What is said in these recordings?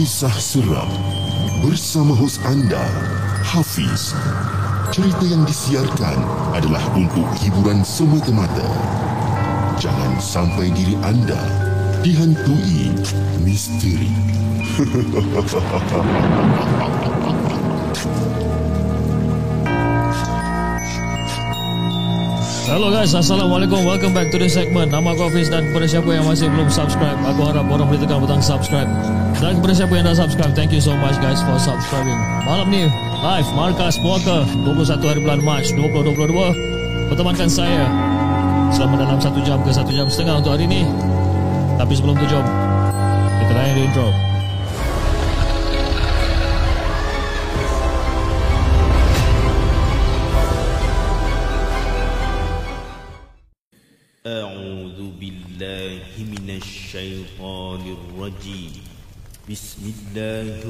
kisah seram bersama hos anda Hafiz. Cerita yang disiarkan adalah untuk hiburan semata-mata. Jangan sampai diri anda dihantui misteri. Hello guys, Assalamualaikum. Welcome back to the segment. Nama aku Hafiz dan kepada siapa yang masih belum subscribe Aku harap korang boleh tekan butang subscribe. Dan kepada siapa yang dah subscribe Thank you so much guys for subscribing. Malam ni, live Markas Puaka 21 hari bulan Mac 2022 Bertemankan saya. Selama dalam 1 jam ke 1 jam setengah untuk hari ni. Tapi sebelum tu jom. Kita layan di intro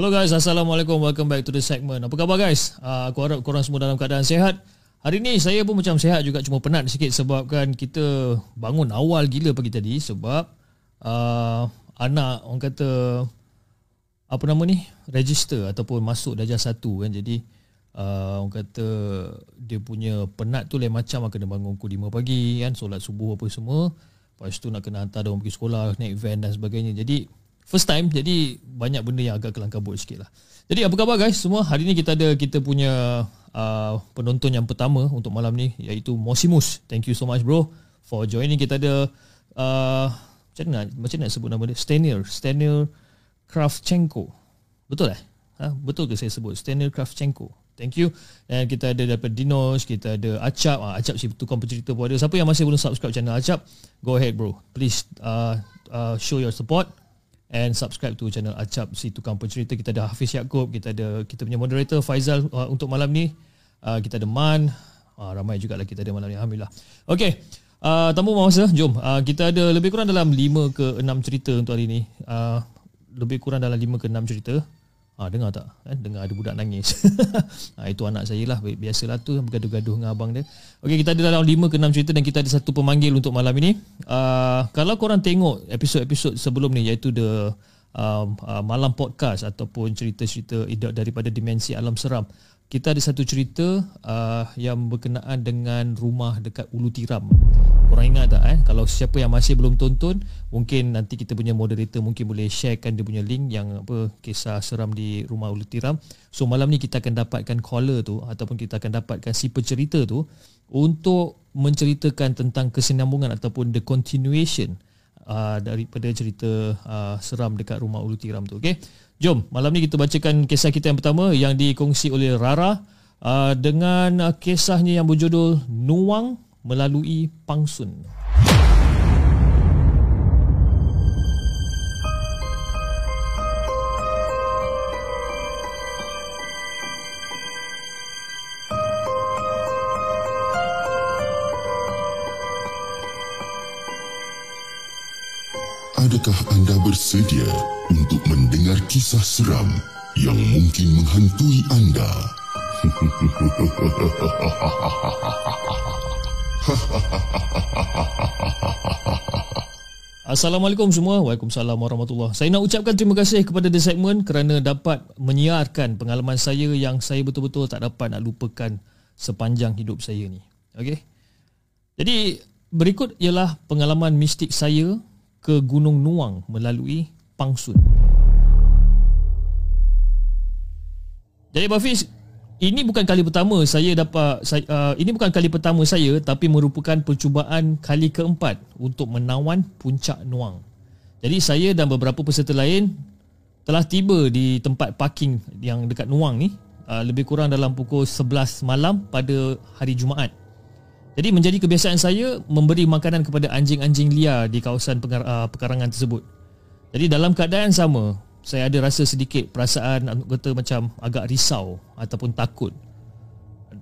Hello guys, Assalamualaikum. Welcome back to the segment. Apa khabar guys? Uh, aku harap korang semua dalam keadaan sehat Hari ni saya pun macam sehat juga Cuma penat sikit sebabkan kita bangun awal gila pagi tadi Sebab uh, anak orang kata Apa nama ni? Register ataupun masuk darjah satu kan? Jadi uh, orang kata dia punya penat tu lain macam. Kena bangun pukul 5 pagi kan? Solat subuh apa semua. Lepas tu nak kena hantar dia pergi sekolah Naik van dan sebagainya. Jadi first time jadi banyak benda yang agak kelang kabut sikit lah. Jadi apa khabar guys semua? Hari ni kita ada kita punya uh, penonton yang pertama untuk malam ni iaitu Mosimus. Thank you so much bro for joining. Kita ada uh, macam mana macam nak sebut nama dia? Stanir, Stanir Kravchenko. Betul eh? Ha, betul ke saya sebut Stanir Kravchenko? Thank you. Dan kita ada daripada Dinos, kita ada Acap. Ah, Acap si tukang pencerita pun ada. Siapa yang masih belum subscribe channel Acap, go ahead bro. Please uh, uh, show your support and subscribe to channel Acap si tukang pencerita. Kita ada Hafiz Yaakob kita ada kita punya moderator Faizal uh, untuk malam ni. Uh, kita ada Man uh, ramai juga lah kita ada malam ni Alhamdulillah. Okay uh, tanpa masa jom. Uh, kita ada lebih kurang dalam 5 ke 6 cerita untuk hari ni. Uh, lebih kurang dalam 5 ke 6 cerita Ha, dengar tak? Eh, dengar ada budak nangis. ha, itu anak saya lah. Biasalah tu bergaduh-gaduh dengan abang dia. Okey, kita ada dalam 5 ke 6 cerita dan kita ada satu pemanggil untuk malam ini. Uh, kalau korang tengok episod-episod sebelum ni iaitu the uh, uh, malam podcast ataupun cerita-cerita daripada dimensi alam seram. Kita ada satu cerita uh, yang berkenaan dengan rumah dekat Ulu Tiram. Korang ingat tak eh? Kalau siapa yang masih belum tonton, mungkin nanti kita punya moderator mungkin boleh sharekan dia punya link yang apa kisah seram di rumah Ulu Tiram. So malam ni kita akan dapatkan caller tu ataupun kita akan dapatkan si pencerita tu untuk menceritakan tentang kesinambungan ataupun the continuation uh, daripada cerita uh, seram dekat rumah Ulu Tiram tu. Okay? Jom, malam ni kita bacakan kisah kita yang pertama yang dikongsi oleh Rara uh, dengan uh, kisahnya yang berjudul Nuang Melalui Pangsun. Adakah anda bersedia untuk mendengar kisah seram yang mungkin menghantui anda? Assalamualaikum semua. Waalaikumsalam warahmatullahi Saya nak ucapkan terima kasih kepada The Segment kerana dapat menyiarkan pengalaman saya yang saya betul-betul tak dapat nak lupakan sepanjang hidup saya ni. Okey. Jadi berikut ialah pengalaman mistik saya ke Gunung Nuang melalui Pangsun. Jadi Bafiz, ini bukan kali pertama saya dapat saya, uh, ini bukan kali pertama saya tapi merupakan percubaan kali keempat untuk menawan puncak Nuang. Jadi saya dan beberapa peserta lain telah tiba di tempat parking yang dekat Nuang ni uh, lebih kurang dalam pukul 11 malam pada hari Jumaat. Jadi menjadi kebiasaan saya memberi makanan kepada anjing-anjing liar di kawasan pengar- uh, pekarangan tersebut. Jadi dalam keadaan sama, saya ada rasa sedikit perasaan kata macam agak risau ataupun takut.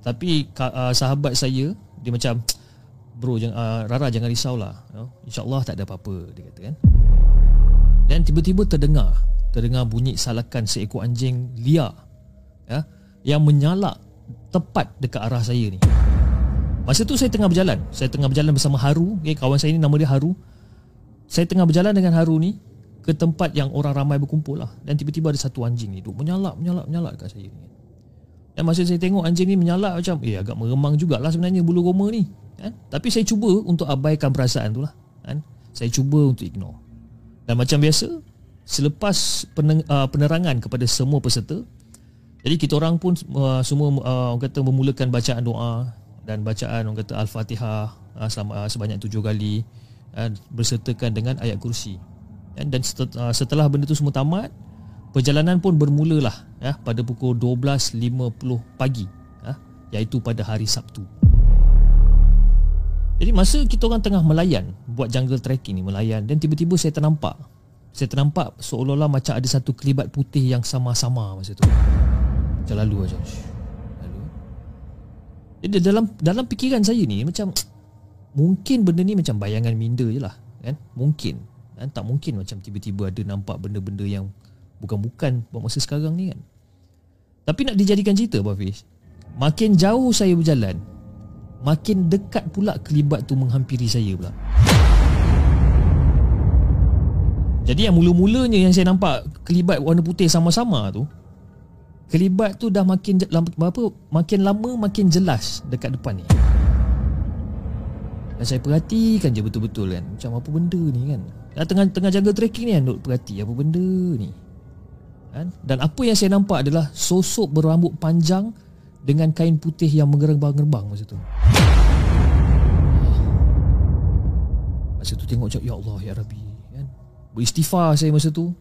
Tapi uh, sahabat saya dia macam bro jangan uh, Rara jangan risaulah. Know? InsyaAllah tak ada apa-apa dia kata kan. Dan tiba-tiba terdengar terdengar bunyi salakan seekor anjing liar ya yang menyalak tepat dekat arah saya ni. Masa tu saya tengah berjalan. Saya tengah berjalan bersama Haru, okay, kawan saya ni nama dia Haru. Saya tengah berjalan dengan Haru ni ke tempat yang orang ramai berkumpul lah. Dan tiba-tiba ada satu anjing ni duk menyalak, menyalak, menyalak dekat saya ni. Dan masa saya tengok anjing ni menyalak macam, eh agak meremang jugalah sebenarnya bulu roma ni. Kan? Tapi saya cuba untuk abaikan perasaan tu lah. Kan? Saya cuba untuk ignore. Dan macam biasa, selepas uh, penerangan kepada semua peserta, jadi kita orang pun uh, semua uh, orang kata memulakan bacaan doa dan bacaan orang kata Al-Fatihah uh, selama uh, sebanyak tujuh kali uh, bersertakan dengan ayat kursi. Dan, dan uh, setelah benda tu semua tamat, perjalanan pun bermulalah ya pada pukul 12.50 pagi ya, iaitu pada hari Sabtu. Jadi masa kita orang tengah melayan buat jungle trekking ni melayan dan tiba-tiba saya ternampak saya ternampak seolah-olah macam ada satu kelibat putih yang sama-sama masa tu. Macam lalu macam jadi dalam dalam fikiran saya ni macam mungkin benda ni macam bayangan minda je lah kan? Mungkin. Kan tak mungkin macam tiba-tiba ada nampak benda-benda yang bukan-bukan buat masa sekarang ni kan? Tapi nak dijadikan cerita Pak Fiz makin jauh saya berjalan makin dekat pula kelibat tu menghampiri saya pula. Jadi yang mula-mulanya yang saya nampak kelibat warna putih sama-sama tu Kelibat tu dah makin apa makin lama makin jelas dekat depan ni. Dan saya perhatikan je betul-betul kan macam apa benda ni kan. Dah tengah tengah jaga trekking ni kan duk perhati apa benda ni. Kan? Dan apa yang saya nampak adalah sosok berambut panjang dengan kain putih yang mengerbang-gerbang masa tu. Masa tu tengok cak ya Allah ya Rabbi kan. Beristighfar saya masa tu.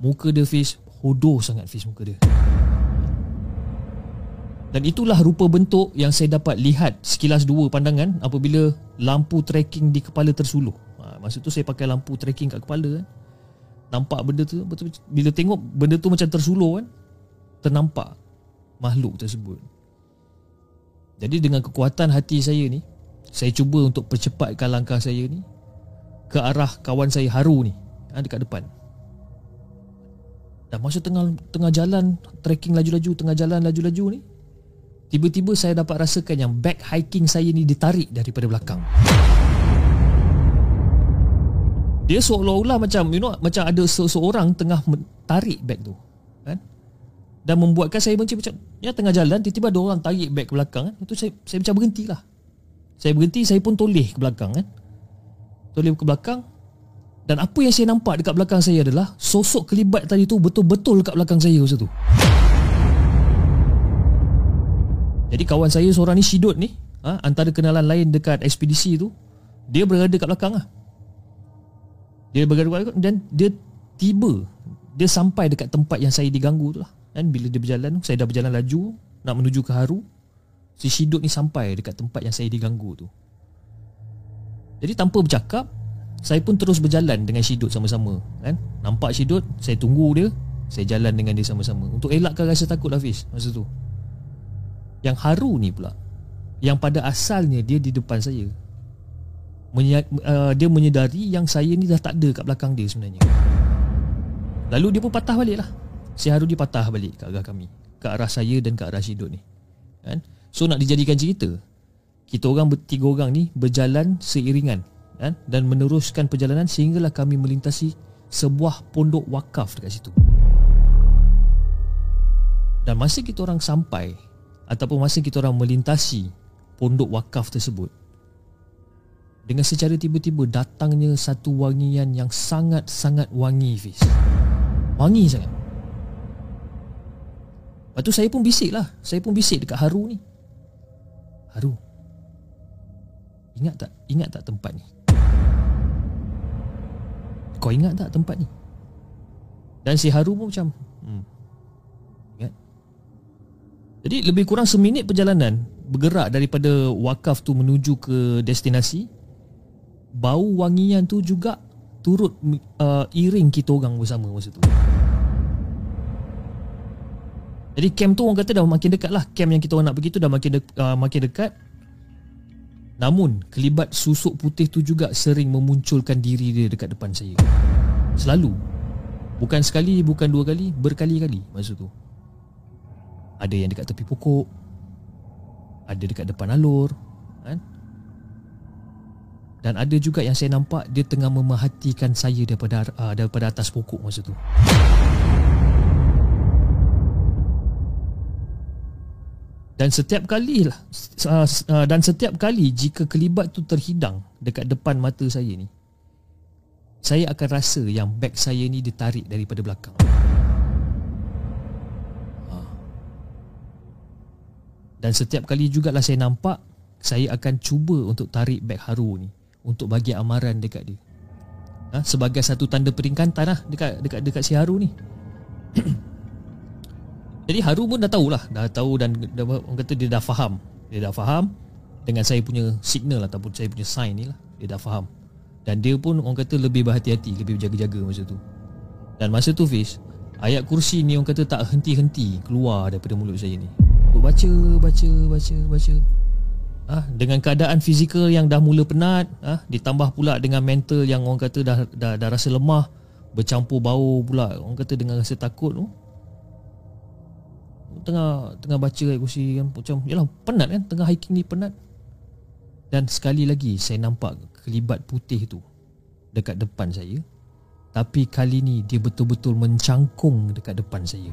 Muka dia face hodoh sangat face muka dia. Dan itulah rupa bentuk yang saya dapat lihat sekilas dua pandangan apabila lampu tracking di kepala tersuluh. Ha, masa tu saya pakai lampu tracking kat kepala kan. Nampak benda tu betul bila tengok benda tu macam tersuluh kan. Ternampak makhluk tersebut. Jadi dengan kekuatan hati saya ni, saya cuba untuk percepatkan langkah saya ni ke arah kawan saya Haru ni, ha, dekat depan. Dan masa tengah tengah jalan trekking laju-laju tengah jalan laju-laju ni Tiba-tiba saya dapat rasakan yang back hiking saya ni ditarik daripada belakang. Dia seolah-olah macam you know macam ada seseorang tengah tarik bag tu. Kan? Dan membuatkan saya macam macam ya tengah jalan tiba-tiba ada orang tarik bag ke belakang kan. Itu saya saya macam berhentilah. Saya berhenti saya pun toleh ke belakang kan. Toleh ke belakang dan apa yang saya nampak dekat belakang saya adalah sosok kelibat tadi tu betul-betul dekat belakang saya masa tu. Jadi kawan saya seorang ni Shidot ni ha, Antara kenalan lain dekat ekspedisi tu Dia berada kat belakang lah. Dia berada kat belakang Dan dia tiba Dia sampai dekat tempat yang saya diganggu tu lah. Dan bila dia berjalan Saya dah berjalan laju Nak menuju ke Haru Si Shidot ni sampai dekat tempat yang saya diganggu tu. Jadi tanpa bercakap Saya pun terus berjalan dengan Shidot sama-sama kan? Nampak Shidot Saya tunggu dia Saya jalan dengan dia sama-sama. Untuk elakkan rasa takut Hafiz Masa tu yang haru ni pula. Yang pada asalnya dia di depan saya. Menya, uh, Dia menyedari yang saya ni dah tak ada kat belakang dia sebenarnya. Lalu dia pun patah balik lah Si haru dia patah balik ke arah kami. Ke arah saya dan ke arah Syidut ni. Kan? So nak dijadikan cerita Kita orang bertiga orang ni berjalan seiringan kan? Dan meneruskan perjalanan Sehinggalah kami melintasi Sebuah pondok wakaf dekat situ. Dan masa kita orang sampai ataupun masa kita orang melintasi pondok wakaf tersebut dengan secara tiba-tiba datangnya satu wangian yang sangat-sangat wangi Fiz. Wangi sangat. Lepas tu saya pun bisik lah. Saya pun bisik dekat Haru ni. Haru ingat tak ingat tak tempat ni? Kau ingat tak tempat ni? Dan si Haru pun macam hmm, Jadi lebih kurang seminit perjalanan bergerak daripada wakaf tu menuju ke destinasi. Bau wangian tu juga turut uh, iring kita orang bersama masa tu. Jadi camp tu orang kata dah makin dekat lah Camp yang kita orang nak pergi tu dah makin, de- uh, makin dekat Namun kelibat susuk putih tu juga sering memunculkan diri dia dekat depan saya Selalu Bukan sekali, bukan dua kali, berkali-kali masa tu Ada yang dekat tepi pokok. Ada dekat depan alur kan? Dan ada juga yang saya nampak Dia tengah memerhatikan saya daripada uh, daripada atas pokok masa tu. Dan setiap kali lah uh, uh, Dan setiap kali Jika kelibat tu terhidang Dekat depan mata saya ni Saya akan rasa Yang beg saya ni ditarik daripada belakang Dan setiap kali jugalah saya nampak Saya akan cuba untuk tarik beg haru ni Untuk bagi amaran dekat dia. Ha? Sebagai satu tanda peringkatan lah Dekat, dekat, dekat si haru ni. Jadi Haru pun dah tahulah. Dah tahu dan dah, orang kata dia dah faham. Dia dah faham Dengan saya punya signal Ataupun saya punya sign ni lah. Dia dah faham. Dan dia pun orang kata lebih berhati-hati Lebih berjaga-jaga masa tu. Dan masa tu Fiz Ayat kursi ni orang kata tak henti-henti Keluar daripada mulut saya ni Baca, baca, baca, baca. Ah, dengan keadaan fizikal yang dah mula penat, ah, ditambah pula dengan mental yang orang kata dah dah, dah rasa lemah, bercampur bau pula. Orang kata dengan rasa takut tu, tengah tengah baca ayat kursi kan macam yalah penat kan tengah hiking ni penat. Dan sekali lagi saya nampak kelibat putih tu dekat depan saya. Tapi kali ni dia betul-betul mencangkung dekat depan saya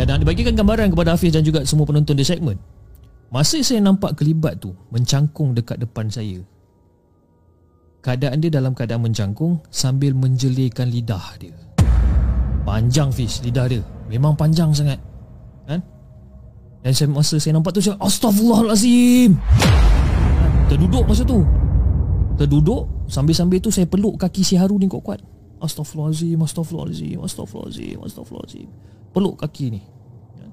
dan nak dibagikan gambaran kepada Hafiz dan juga semua penonton di segmen masa saya nampak kelibat tu mencangkung dekat depan saya keadaan dia dalam keadaan mencangkung sambil menjelirkan lidah dia. Panjang Fiz lidah dia. Memang panjang sangat. Kan? Dan saya, masa saya nampak tu saya Astaghfirullahalazim. Terduduk masa tu. Terduduk Sambil-sambil tu saya peluk kaki si Haru ni kuat-kuat. Astaghfirullahalazim Astaghfirullahalazim Astaghfirullahalazim Astaghfirullahalazim Peluk kaki ni. Kan?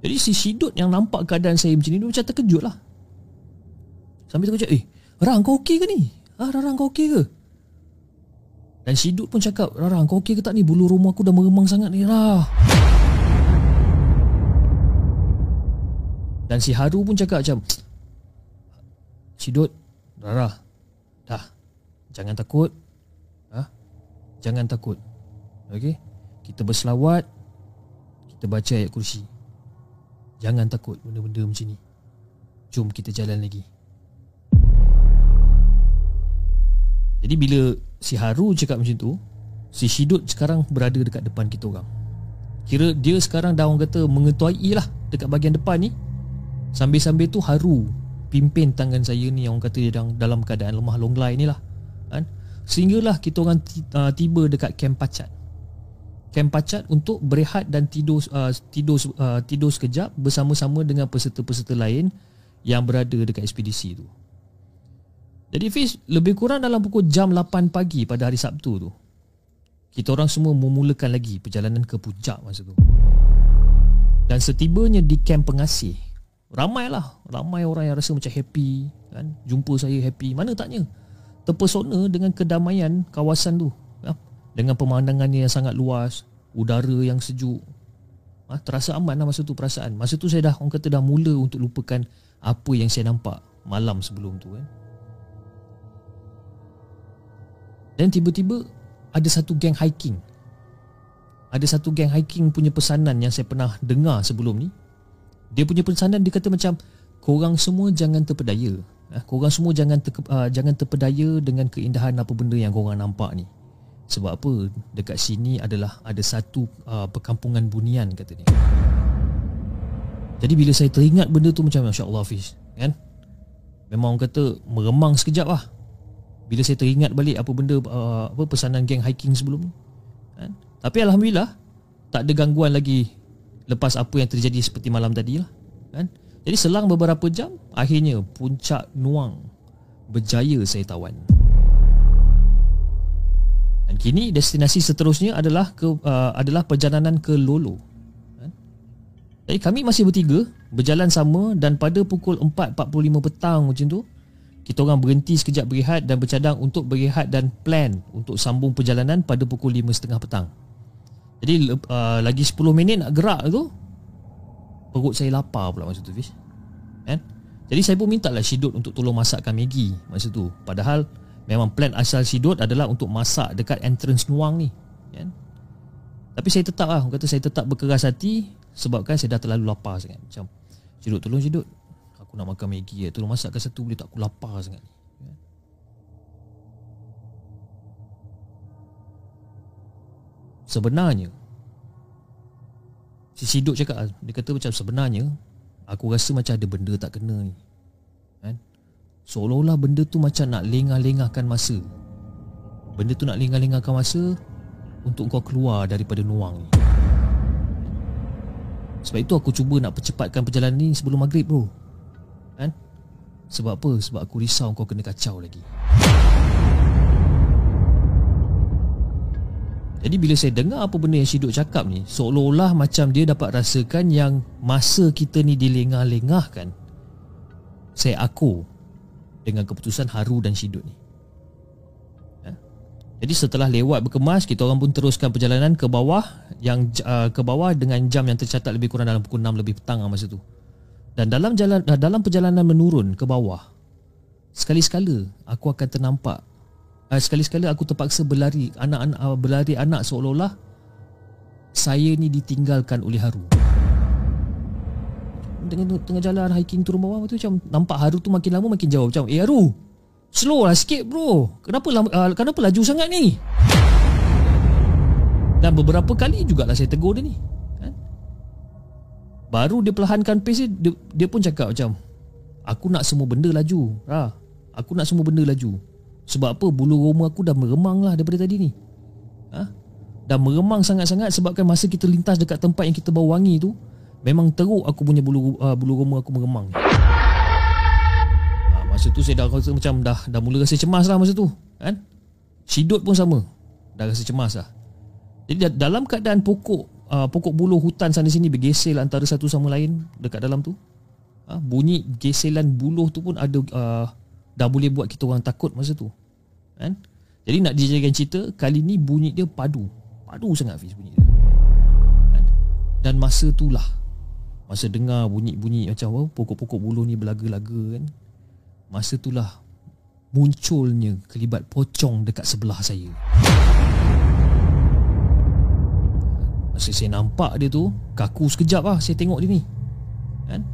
Jadi si Sidut yang nampak keadaan saya macam ni Dia macam terkejut lah. Sambil terkejut Eh Rang kau okey ke ni? Ah, Rang kau okey ke? Dan Sidut pun cakap Rara kau okey ke tak ni? Bulu rumah aku dah meremang sangat ni. Rara Dan si Haru pun cakap macam Sidut Rara Dah. Jangan takut. Ha? Jangan takut. Okey Kita berselawat Kita baca ayat kursi. Jangan takut benda-benda macam ni. Jom kita jalan lagi. Jadi bila si Haru cakap macam tu Si Shidut sekarang berada dekat depan kita orang. Kira dia sekarang dah orang kata mengetuai lah Dekat bahagian depan ni. Sambil-sambil tu Haru Pimpin tangan saya ni yang orang kata dalam, dalam keadaan lemah longlai ni lah kan? Sehinggalah kita orang uh, tiba dekat Camp Pacat Camp Pacat untuk berehat dan tidur uh, tidur uh, tidur sekejap bersama-sama dengan peserta-peserta lain yang berada dekat ekspedisi tu. Jadi Fiz lebih kurang dalam pukul jam 8 pagi pada hari Sabtu tu Kita orang semua memulakan lagi perjalanan ke puncak masa tu Dan setibanya di kamp pengasih Ramailah Ramai orang yang rasa macam happy kan? Jumpa saya happy Mana taknya Terpesona dengan kedamaian kawasan tu? Dengan pemandangannya yang sangat luas Udara yang sejuk ha? Terasa aman lah masa tu perasaan Masa tu saya dah Orang kata dah mula untuk lupakan Apa yang saya nampak Malam sebelum tu kan Dan tiba-tiba ada satu geng hiking. Ada satu geng hiking punya pesanan yang saya pernah dengar sebelum ni. Dia punya pesanan dia kata macam korang semua jangan terpedaya. Eh, korang semua jangan ter, uh, jangan terpedaya dengan keindahan apa benda yang korang nampak ni. Sebab apa? Dekat sini adalah ada satu uh, perkampungan bunian kata dia. Jadi bila saya teringat benda tu macam masya-Allah Hafiz, kan? Memang orang kata meremang sekejap lah bila saya teringat balik apa benda uh, apa pesanan geng hiking sebelum ni kan tapi alhamdulillah tak ada gangguan lagi lepas apa yang terjadi seperti malam tadi lah kan jadi selang beberapa jam akhirnya puncak Nuang berjaya saya tawan kini destinasi seterusnya adalah ke uh, adalah perjalanan ke Lolo. Jadi kami masih bertiga Berjalan sama Dan pada pukul 4.45 petang macam tu Kita orang berhenti sekejap berehat Dan bercadang untuk berehat dan plan Untuk sambung perjalanan pada pukul 5.30 petang. Jadi uh, lagi 10 minit nak gerak tu Perut saya lapar pula masa tu Fish Kan? Jadi saya pun minta lah Shidot untuk tolong masakkan Maggi Masa tu. Padahal Memang plan asal Shidot adalah untuk masak dekat entrance nuang ni kan? Tapi saya tetap lah Kata saya tetap berkeras hati Sebabkan saya dah terlalu lapar sangat Macam Shidot tolong Shidot Aku nak makan Maggi ya. Tolong masakkan satu boleh tak aku lapar sangat kan? Sebenarnya Si Shidot cakap Dia kata macam sebenarnya Aku rasa macam ada benda tak kena ni? Seolah-olah benda tu macam nak lengah-lengahkan masa. Benda tu nak lengah-lengahkan masa Untuk kau keluar daripada nuang ni. Sebab itu aku cuba nak percepatkan perjalanan ni sebelum maghrib bro. Kan? Sebab apa? Sebab aku risau kau kena kacau lagi. Jadi bila saya dengar apa benda yang Syiduk cakap ni Seolah-olah macam dia dapat rasakan yang Masa kita ni dilengah-lengahkan. Saya aku Dengan keputusan Haru dan Syiduk ni ya? Jadi setelah lewat berkemas Kita orang pun teruskan perjalanan ke bawah Yang uh, ke bawah dengan jam yang tercatat Lebih kurang dalam pukul 6 lebih petang masa tu Dan dalam jalan uh, dalam perjalanan menurun ke bawah Sekali-sekala aku akan ternampak uh, sekali-sekala aku terpaksa berlari anak-anak uh, berlari anak seolah-olah saya ni ditinggalkan oleh Haru. Dengan tengah jalan hiking turun bawah tu macam nampak Haru tu makin lama makin jauh. Macam eh Haru slow lah sikit bro. Kenapa uh, kenapa laju sangat ni? Dan beberapa kali jugalah saya tegur dia ni kan? baru dia perlahankan pace dia, dia pun cakap macam aku nak semua benda laju ha, aku nak semua benda laju. Sebab apa? Bulu roma aku dah meremang lah daripada tadi ni. Ha? Dah meremang sangat-sangat sebabkan masa kita lintas dekat tempat yang kita bau wangi tu Memang teruk aku punya bulu uh, bulu roma aku meremang ha, Masa tu saya dah rasa macam dah dah mula rasa cemas lah masa tu kan? Sidut pun sama Dah rasa cemas lah Jadi dalam keadaan pokok uh, Pokok bulu hutan sana sini bergesel antara satu sama lain Dekat dalam tu ha? Bunyi geselan buluh tu pun ada uh, dah boleh buat kita orang takut masa tu. Kan? Jadi nak dijadikan cerita, kali ni bunyi dia padu. Padu sangat Fiz bunyi dia. Kan? Dan masa tu lah masa dengar bunyi-bunyi macam apa pokok-pokok bulu ni berlaga-laga kan. Masa tu lah munculnya kelibat pocong dekat sebelah saya. Masa saya nampak dia tu, kaku sekejap lah saya tengok dia ni. Kan?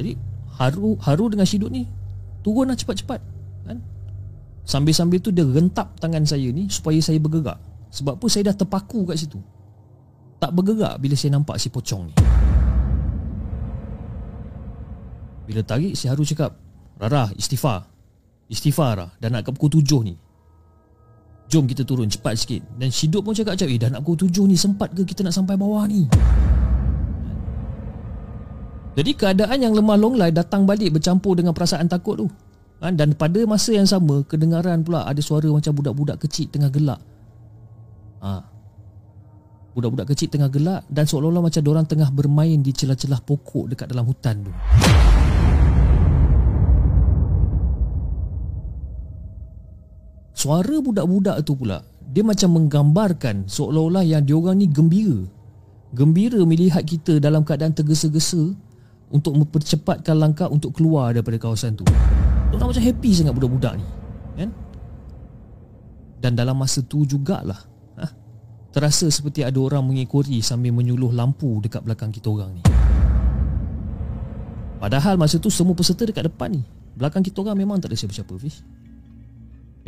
Jadi Haru Haru dengan Syiduk ni Turunlah cepat-cepat kan? Sambil-sambil tu dia rentap tangan saya ni Supaya saya bergerak Sebab apa saya dah terpaku kat situ Tak bergerak bila saya nampak si pocong ni Bila tarik si Haru cakap Rara istighfar Istighfar Rara Dah nak ke pukul tujuh ni Jom kita turun cepat sikit Dan Syiduk pun cakap Eh dah nak pukul tujuh ni Sempat ke kita nak sampai bawah ni jadi keadaan yang lemah longlai datang balik bercampur dengan perasaan takut tu. Ha, dan pada masa yang sama kedengaran pula ada suara macam budak-budak kecil tengah gelak. Ha. Budak-budak kecil tengah gelak dan seolah-olah macam orang tengah bermain di celah-celah pokok dekat dalam hutan tu. Suara budak-budak tu pula dia macam menggambarkan seolah-olah yang diorang ni gembira. Gembira melihat kita dalam keadaan tergesa-gesa untuk mempercepatkan langkah untuk keluar daripada kawasan tu. Orang macam happy sangat budak-budak ni. Kan? Dan dalam masa tu jugalah terasa seperti ada orang mengikori sambil menyuluh lampu dekat belakang kita orang ni. Padahal masa tu semua peserta dekat depan ni. Belakang kita orang memang tak ada siapa-siapa Fish.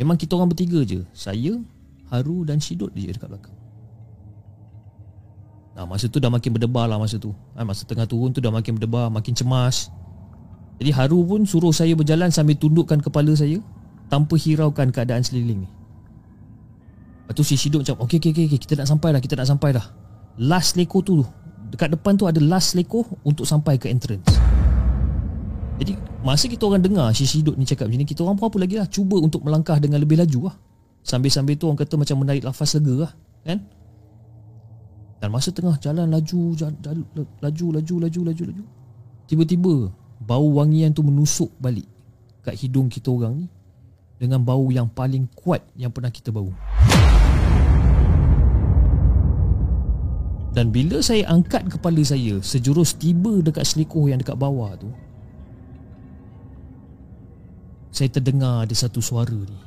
Memang kita orang bertiga je. Saya, Haru dan Shidot je dekat belakang. Nah, masa tu dah makin berdebar lah masa tu. Ha, masa tengah turun tu dah makin berdebar, makin cemas. Jadi Haru pun suruh saya berjalan sambil tundukkan kepala saya tanpa hiraukan keadaan seliling ni. Lepas tu si Shiduk macam, okey, okey, okey, kita nak sampai dah, kita nak sampai dah. Last leko tu, dekat depan tu ada last leko untuk sampai ke entrance. Jadi masa kita orang dengar si Shiduk ni cakap macam ni, kita orang pun apa lagi lah, cuba untuk melangkah dengan lebih laju lah. Sambil-sambil tu orang kata macam menarik lafaz lega lah, kan? Dan masa tengah jalan laju, jalan, laju, laju, laju, laju, laju. Tiba-tiba bau wangian tu menusuk balik kat hidung kita orang ni dengan bau yang paling kuat yang pernah kita bau. Dan bila saya angkat kepala saya sejurus tiba dekat selikoh yang dekat bawah tu, saya terdengar ada satu suara ni.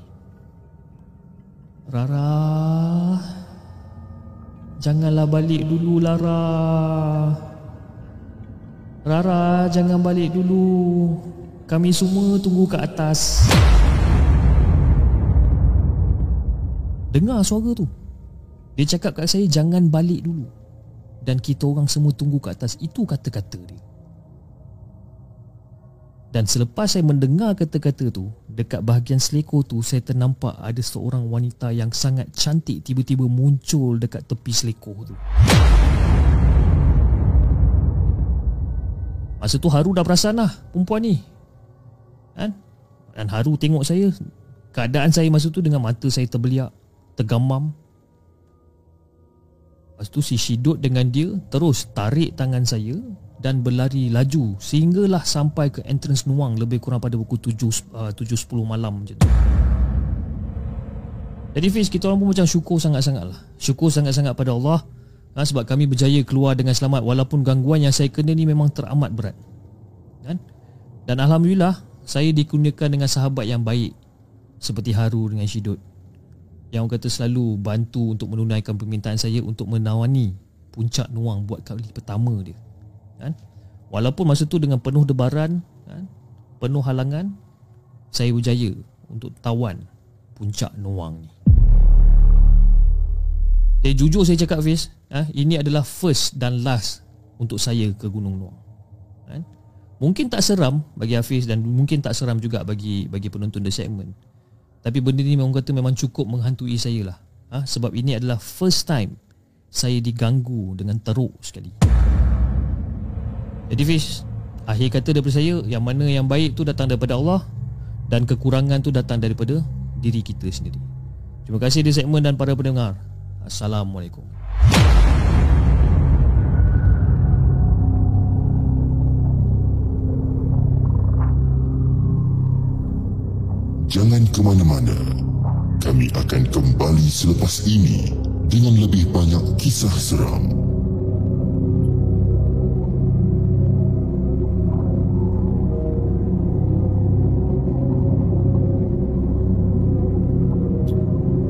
Rara, Janganlah balik dulu Lara. Rara jangan balik dulu. Kami semua tunggu kat atas. Dengar suara tu. Dia cakap kat saya jangan balik dulu Dan kita orang semua tunggu kat atas Itu kata-kata dia dan selepas saya mendengar kata-kata tu, dekat bahagian seleko tu saya ternampak ada seorang wanita yang sangat cantik tiba-tiba muncul dekat tepi seleko tu. Masa tu Haru dah perasan lah perempuan ni. Kan? Dan Haru tengok saya, keadaan saya masa tu dengan mata saya terbeliak, tergamam. Lepas tu si Shidot dengan dia terus tarik tangan saya dan berlari laju sehinggalah sampai ke entrance Nuang lebih kurang pada pukul 7 uh, 7.10 malam macam tu. Jadi Fiz, kita orang pun macam syukur sangat-sangat lah. Syukur sangat-sangat pada Allah ha, sebab kami berjaya keluar dengan selamat walaupun gangguan yang saya kena ni memang teramat berat. Kan? Dan Alhamdulillah, saya dikurniakan dengan sahabat yang baik seperti Haru dengan Syidut yang kata selalu bantu untuk menunaikan permintaan saya untuk menawani puncak Nuang buat kali pertama dia kan? Walaupun masa tu dengan penuh debaran kan? Penuh halangan Saya berjaya untuk tawan puncak Nuang ni Eh jujur saya cakap Fiz ha? Ini adalah first dan last untuk saya ke Gunung Nuang kan? Mungkin tak seram bagi Hafiz dan mungkin tak seram juga bagi bagi penonton The Segment Tapi benda ni memang kata memang cukup menghantui saya lah ha? Sebab ini adalah first time saya diganggu dengan teruk sekali. Jadi Fish Akhir kata daripada saya Yang mana yang baik tu datang daripada Allah Dan kekurangan tu datang daripada Diri kita sendiri Terima kasih di segmen dan para pendengar Assalamualaikum Jangan ke mana-mana. Kami akan kembali selepas ini Dengan lebih banyak kisah seram.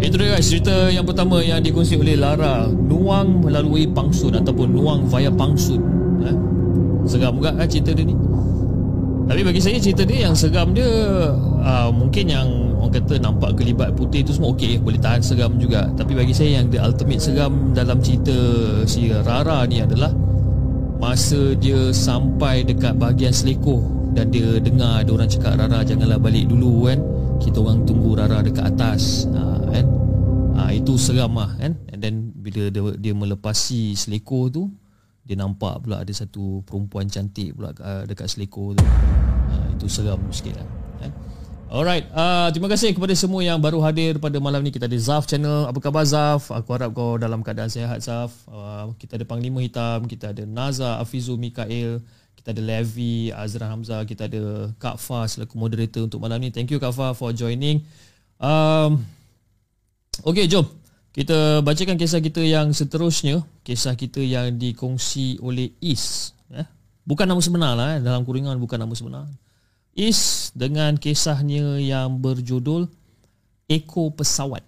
Itu dia guys cerita yang pertama yang dikongsi oleh Lara. Nuang melalui Pangsun ataupun Nuang via Pangsun eh? Seram juga kan cerita dia ni Tapi bagi saya cerita dia yang seram dia uh, Mungkin yang orang kata nampak kelibat putih tu semua okey Boleh tahan seram juga. Tapi bagi saya yang the ultimate seram dalam cerita si Rara ni adalah Masa dia sampai dekat bahagian selekoh Dan dia dengar ada orang cakap Rara janganlah balik dulu kan? Kita orang tunggu Rara dekat atas. Ha, kan? Ha, itu seram lah kan? And then bila dia, dia melepasi seleko tu dia nampak pula ada satu perempuan cantik pula uh, dekat seleko tu ha, itu seram sikit lah kan Alright, uh, terima kasih kepada semua yang baru hadir pada malam ni Kita ada Zaf channel, apa khabar Zaf? Aku harap kau dalam keadaan sehat Zaf uh, Kita ada Panglima Hitam, kita ada Naza, Afizu, Mikael kita ada Levi, Azra Hamzah, kita ada Kak Fa selaku moderator untuk malam ni. Thank you Kak Fa for joining. Um, okay, jom. Kita bacakan kisah kita yang seterusnya. Kisah kita yang dikongsi oleh Is. Eh? Bukan nama sebenar lah. Eh? Dalam kuringan bukan nama sebenar. Is dengan kisahnya yang berjudul Eko Pesawat.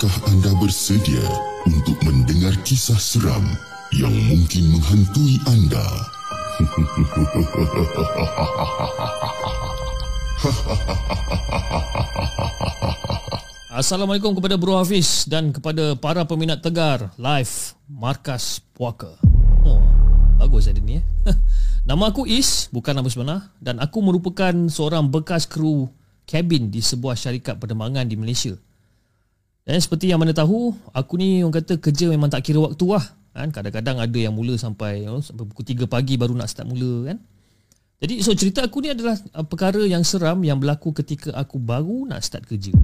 Adakah anda bersedia untuk mendengar kisah seram yang mungkin menghantui anda? Assalamualaikum kepada Bro Hafiz dan kepada para peminat tegar live Markas Puaka. Oh, bagus ada ni eh. Nama aku Is, bukan nama sebenar dan aku merupakan seorang bekas kru kabin di sebuah syarikat penerbangan di Malaysia. Dan seperti yang mana tahu, aku ni orang kata kerja memang tak kira waktu lah. Kan? Kadang-kadang ada yang mula sampai, you know, sampai pukul 3 pagi baru nak start mula kan. Jadi so cerita aku ni adalah uh, perkara yang seram yang berlaku ketika aku baru nak start kerja.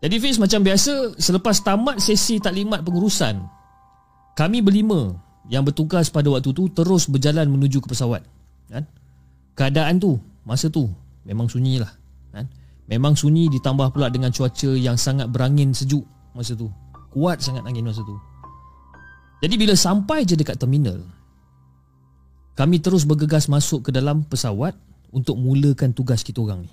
Jadi Fiz macam biasa selepas tamat sesi taklimat pengurusan kami berlima yang bertugas pada waktu tu terus berjalan menuju ke pesawat kan. Keadaan tu masa tu memang sunyi lah kan. Memang sunyi ditambah pula dengan cuaca yang sangat berangin sejuk masa tu. Kuat sangat angin masa tu. Jadi bila sampai je dekat terminal kami terus bergegas masuk ke dalam pesawat untuk mulakan tugas kita orang ni.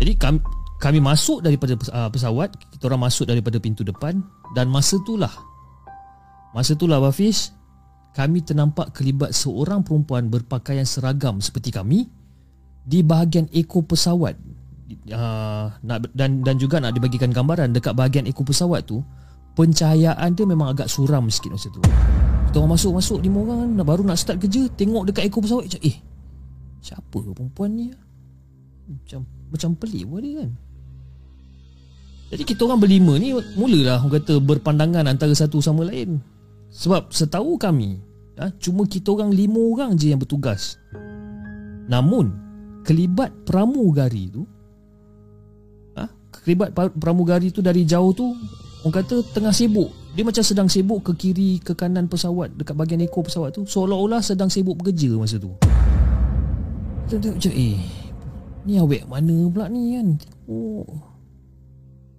Jadi kami, kami masuk daripada uh, pesawat, kita orang masuk daripada pintu depan dan masa itulah masa itulah Hafiz kami ternampak kelibat seorang perempuan berpakaian seragam seperti kami di bahagian ekor pesawat uh, nak, dan dan juga nak dibagikan gambaran dekat bahagian ekor pesawat tu pencahayaan dia memang agak suram sikit masa tu. Kita orang masuk-masuk lima orang nak baru nak start kerja tengok dekat ekor pesawat macam eh siapa perempuan ni? Macam macam pelik pun dia kan. Jadi kita orang berlima ni mulalah orang kata berpandangan antara satu sama lain. Sebab setahu kami ha, Cuma kita orang lima orang je yang bertugas Namun Kelibat pramugari tu ha, Kelibat pramugari tu dari jauh tu Orang kata tengah sibuk. Dia macam sedang sibuk ke kiri ke kanan pesawat Dekat bahagian ekor pesawat tu Seolah-olah sedang sibuk bekerja masa tu. Kita tengok macam eh Ni awek mana pula ni kan? Oh.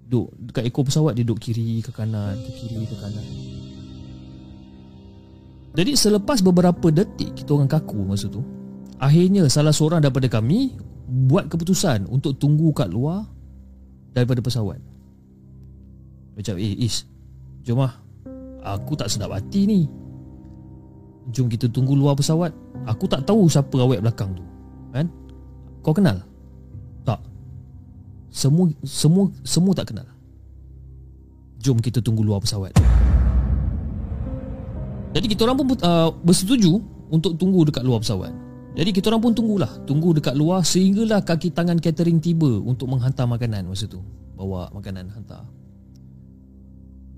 Duduk dekat ekor pesawat dia duduk kiri ke kanan Ke kiri ke kanan. Jadi selepas beberapa detik kita orang kaku masa tu Akhirnya salah seorang daripada kami Buat keputusan untuk tunggu kat luar Daripada pesawat. Macam eh Is Jom lah Aku tak sedap hati ni. Jom kita tunggu luar pesawat. Aku tak tahu siapa awet belakang tu Kan? Kau kenal? Tak. Semua Semua Semua tak kenal. Jom kita tunggu luar pesawat. Jadi kita orang pun uh, bersetuju untuk tunggu dekat luar pesawat. Jadi kita orang pun tunggulah, tunggu dekat luar sehinggalah kaki tangan catering tiba untuk menghantar makanan masa tu. Bawa makanan hantar.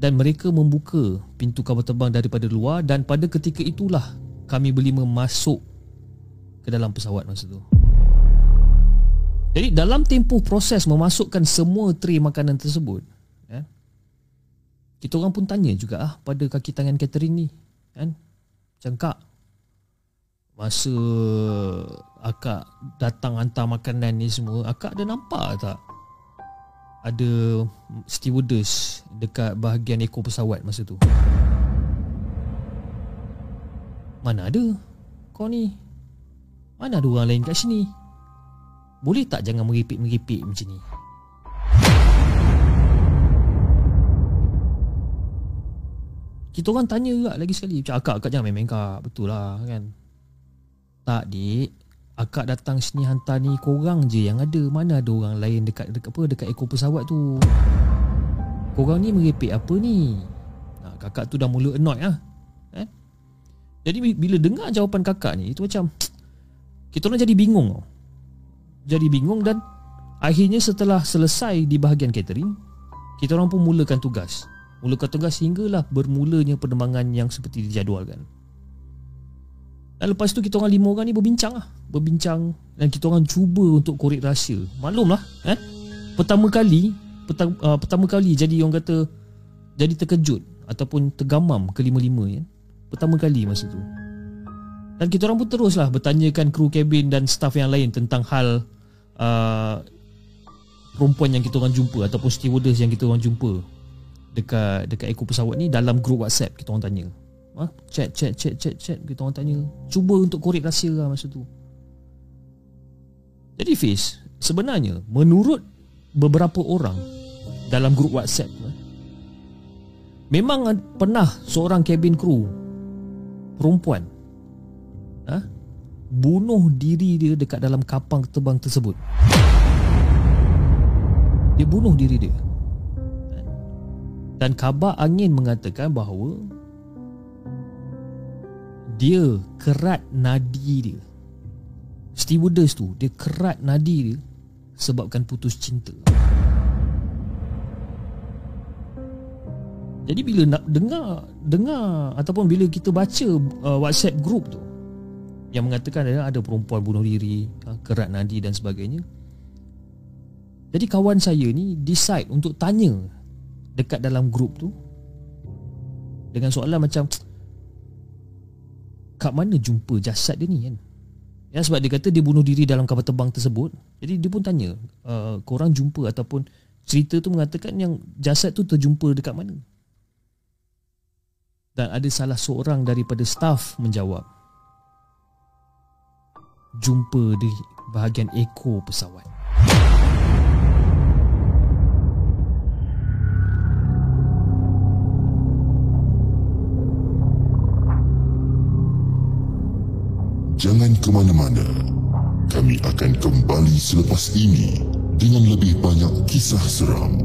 Dan mereka membuka pintu kapal terbang daripada luar dan pada ketika itulah kami berlima masuk ke dalam pesawat masa tu. Jadi dalam tempoh proses memasukkan semua tray makanan tersebut, ya, kita orang pun tanya juga ah pada kaki tangan catering ni, kan macam kak masa akak datang hantar makanan ni semua akak ada nampak tak? Ada stewardess dekat bahagian ekor pesawat masa tu. Mana ada kau ni? Mana ada orang lain kat sini? Boleh tak jangan meripik-meripik macam ni? Kita orang tanya juga lagi sekali Macam akak, akak jangan main-main kak. Betul lah kan Tak dik. Akak datang sini hantar ni Korang je yang ada. Mana ada orang lain dekat dekat apa Dekat ekor pesawat tu? Korang ni merepek apa ni? Nah, Kakak tu dah mula annoyed lah kan? Jadi bila dengar jawapan kakak ni Itu macam Kita orang jadi bingung Jadi bingung dan Akhirnya setelah selesai di bahagian catering Kita orang pun mulakan tugas. Mulakan tugas sehinggalah bermulanya penerbangan yang seperti dijadualkan. Dan lepas tu kita orang lima orang ni berbincang lah. Berbincang dan kita orang cuba untuk korek rahsia. Maklumlah eh. Pertama kali pertama, uh, pertama kali jadi orang kata jadi terkejut ataupun tergamam kelima-lima ya. Pertama kali masa tu. Dan kita orang pun teruslah bertanyakan kru kabin dan staf yang lain tentang hal uh, perempuan yang kita orang jumpa ataupun stewardess yang kita orang jumpa dekat dekat ekor pesawat ni dalam grup WhatsApp kita orang tanya. Ha? Chat chat chat chat chat kita orang tanya. Cuba untuk korek rahsia lah masa tu. Jadi Fiz, sebenarnya menurut beberapa orang dalam grup WhatsApp eh, memang pernah seorang cabin crew perempuan ha? bunuh diri dia dekat dalam kapal terbang tersebut. Dia bunuh diri dia. Dan khabar angin mengatakan bahawa dia kerat nadi dia. Stewardess tu dia kerat nadi dia sebabkan putus cinta. Jadi bila nak dengar dengar ataupun bila kita baca uh, WhatsApp group tu yang mengatakan ada ada perempuan bunuh diri, uh, kerat nadi dan sebagainya. Jadi kawan saya ni decide untuk tanya dekat dalam group tu dengan soalan macam kat mana jumpa jasad dia ni kan? Ya sebab dia kata dia bunuh diri dalam kapal terbang tersebut. Jadi dia pun tanya, uh, korang jumpa ataupun cerita tu mengatakan yang jasad tu terjumpa dekat mana? dan ada salah seorang daripada staf menjawab jumpa di bahagian ekor pesawat Jangan ke mana-mana. Kami akan kembali selepas ini dengan lebih banyak kisah seram.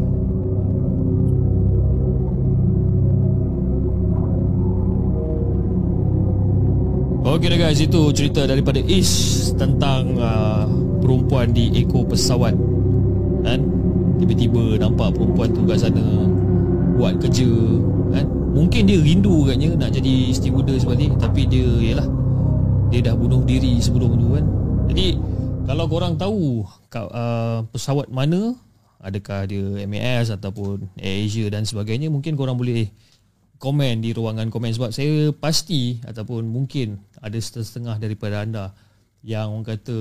Okey guys, itu cerita daripada Ish tentang uh, perempuan di ekor pesawat. Kan? Tiba-tiba nampak perempuan tu kat sana buat kerja, kan? Mungkin dia rindu katnya nak jadi stewardess sebalik tapi dia yalah dia dah bunuh diri sebelum tu kan. Jadi kalau korang tahu uh, pesawat mana adakah dia MAS ataupun AirAsia dan sebagainya mungkin korang boleh komen di ruangan komen sebab saya pasti ataupun mungkin ada setengah daripada anda yang orang kata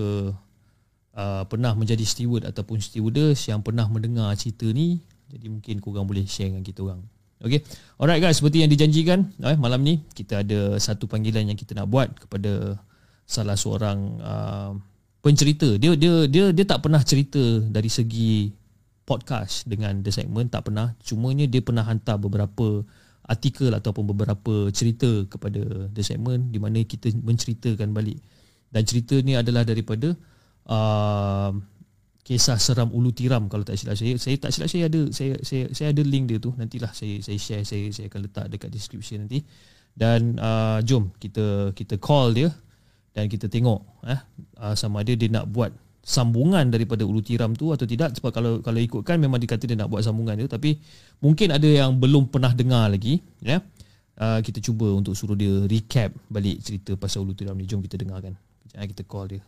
uh, pernah menjadi steward ataupun stewardess yang pernah mendengar cerita ni jadi mungkin korang boleh share dengan kita orang Okay. Alright guys, seperti yang dijanjikan eh, malam ni kita ada satu panggilan yang kita nak buat kepada salah seorang uh, pencerita. Dia dia dia dia tak pernah cerita dari segi podcast dengan the segment tak pernah. Cumanya dia pernah hantar beberapa artikel ataupun beberapa cerita kepada The Segment di mana kita menceritakan balik. Dan cerita ni adalah daripada uh, kisah seram Ulu Tiram kalau tak silap saya. Saya tak silap saya ada saya saya saya ada link dia tu. Nantilah saya saya share saya saya akan letak dekat description nanti. Dan uh, jom kita kita call dia dan kita tengok eh uh, sama ada dia nak buat sambungan daripada ulu tiram tu atau tidak sebab kalau kalau ikutkan memang dikata dia nak buat sambungan tu tapi mungkin ada yang belum pernah dengar lagi ya uh, kita cuba untuk suruh dia recap balik cerita pasal ulu tiram ni jom kita dengarkan kita call dia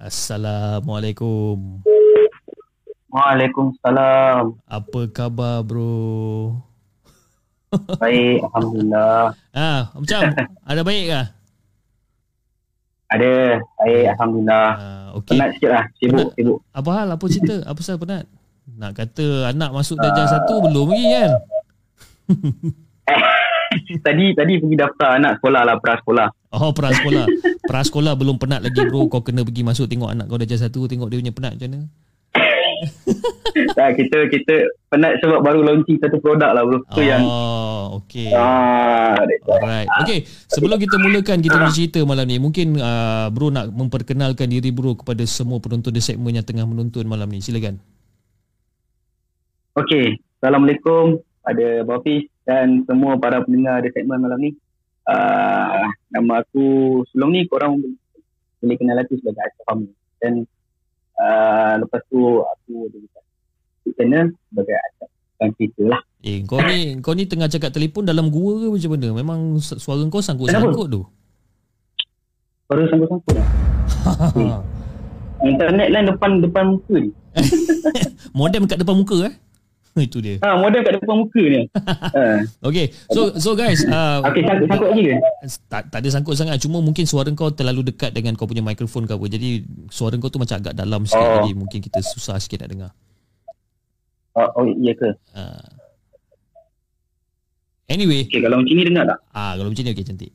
Assalamualaikum. Waalaikumsalam. Apa khabar bro? Baik, Alhamdulillah. Ah, macam ada baik ke? Ada, baik, Alhamdulillah. Ah, okey. Penat sikit lah, sibuk, Penat. sibuk. Apa hal? Apa cerita? Apa pasal penat? Nak kata anak masuk darjah satu belum lagi kan? tadi tadi pergi daftar anak sekolah lah, prasekolah. Oh, prasekolah. Prasekolah belum penat lagi bro. Kau kena pergi masuk tengok anak kau darjah satu. Tengok dia punya penat macam mana. tak, kita kita penat sebab baru launching satu produk lah bro. Tu oh, yang okay. ah. Alright. Okay, sebelum kita mulakan kita punya cerita malam ni, mungkin uh, bro nak memperkenalkan diri bro kepada semua penonton di segmen yang tengah menonton malam ni. Silakan. Okey, Assalamualaikum pada Bafis dan semua para pendengar di segmen malam ni. Uh, nama aku sebelum ni korang boleh kenal aku sebagai Aisyah Fahmi. Dan uh, lepas tu aku ada dekat YouTube channel sebagai Aisyah Fahmi cerita lah. Eh, kau ni kau ni tengah cakap telefon dalam gua ke macam mana? Memang su- suara kau sangkut-sangkut tu. Baru sangkut-sangkut lah. Internet lain depan depan muka ni. Modem kat depan muka eh? Itu dia. Ha, modem kat depan muka ni. ha. Okay, so so guys, uh, Okey, sangkut-sangkut lagi ke? tak, tak ada sangkut sangat cuma mungkin suara kau terlalu dekat dengan kau punya mikrofon ke apa jadi suara kau tu macam agak dalam sikit Oh. jadi mungkin kita susah sikit nak dengar Oh, oh iya ke? uh. anyway Okey, kalau macam ni dengar tak? ah kalau macam ni okey cantik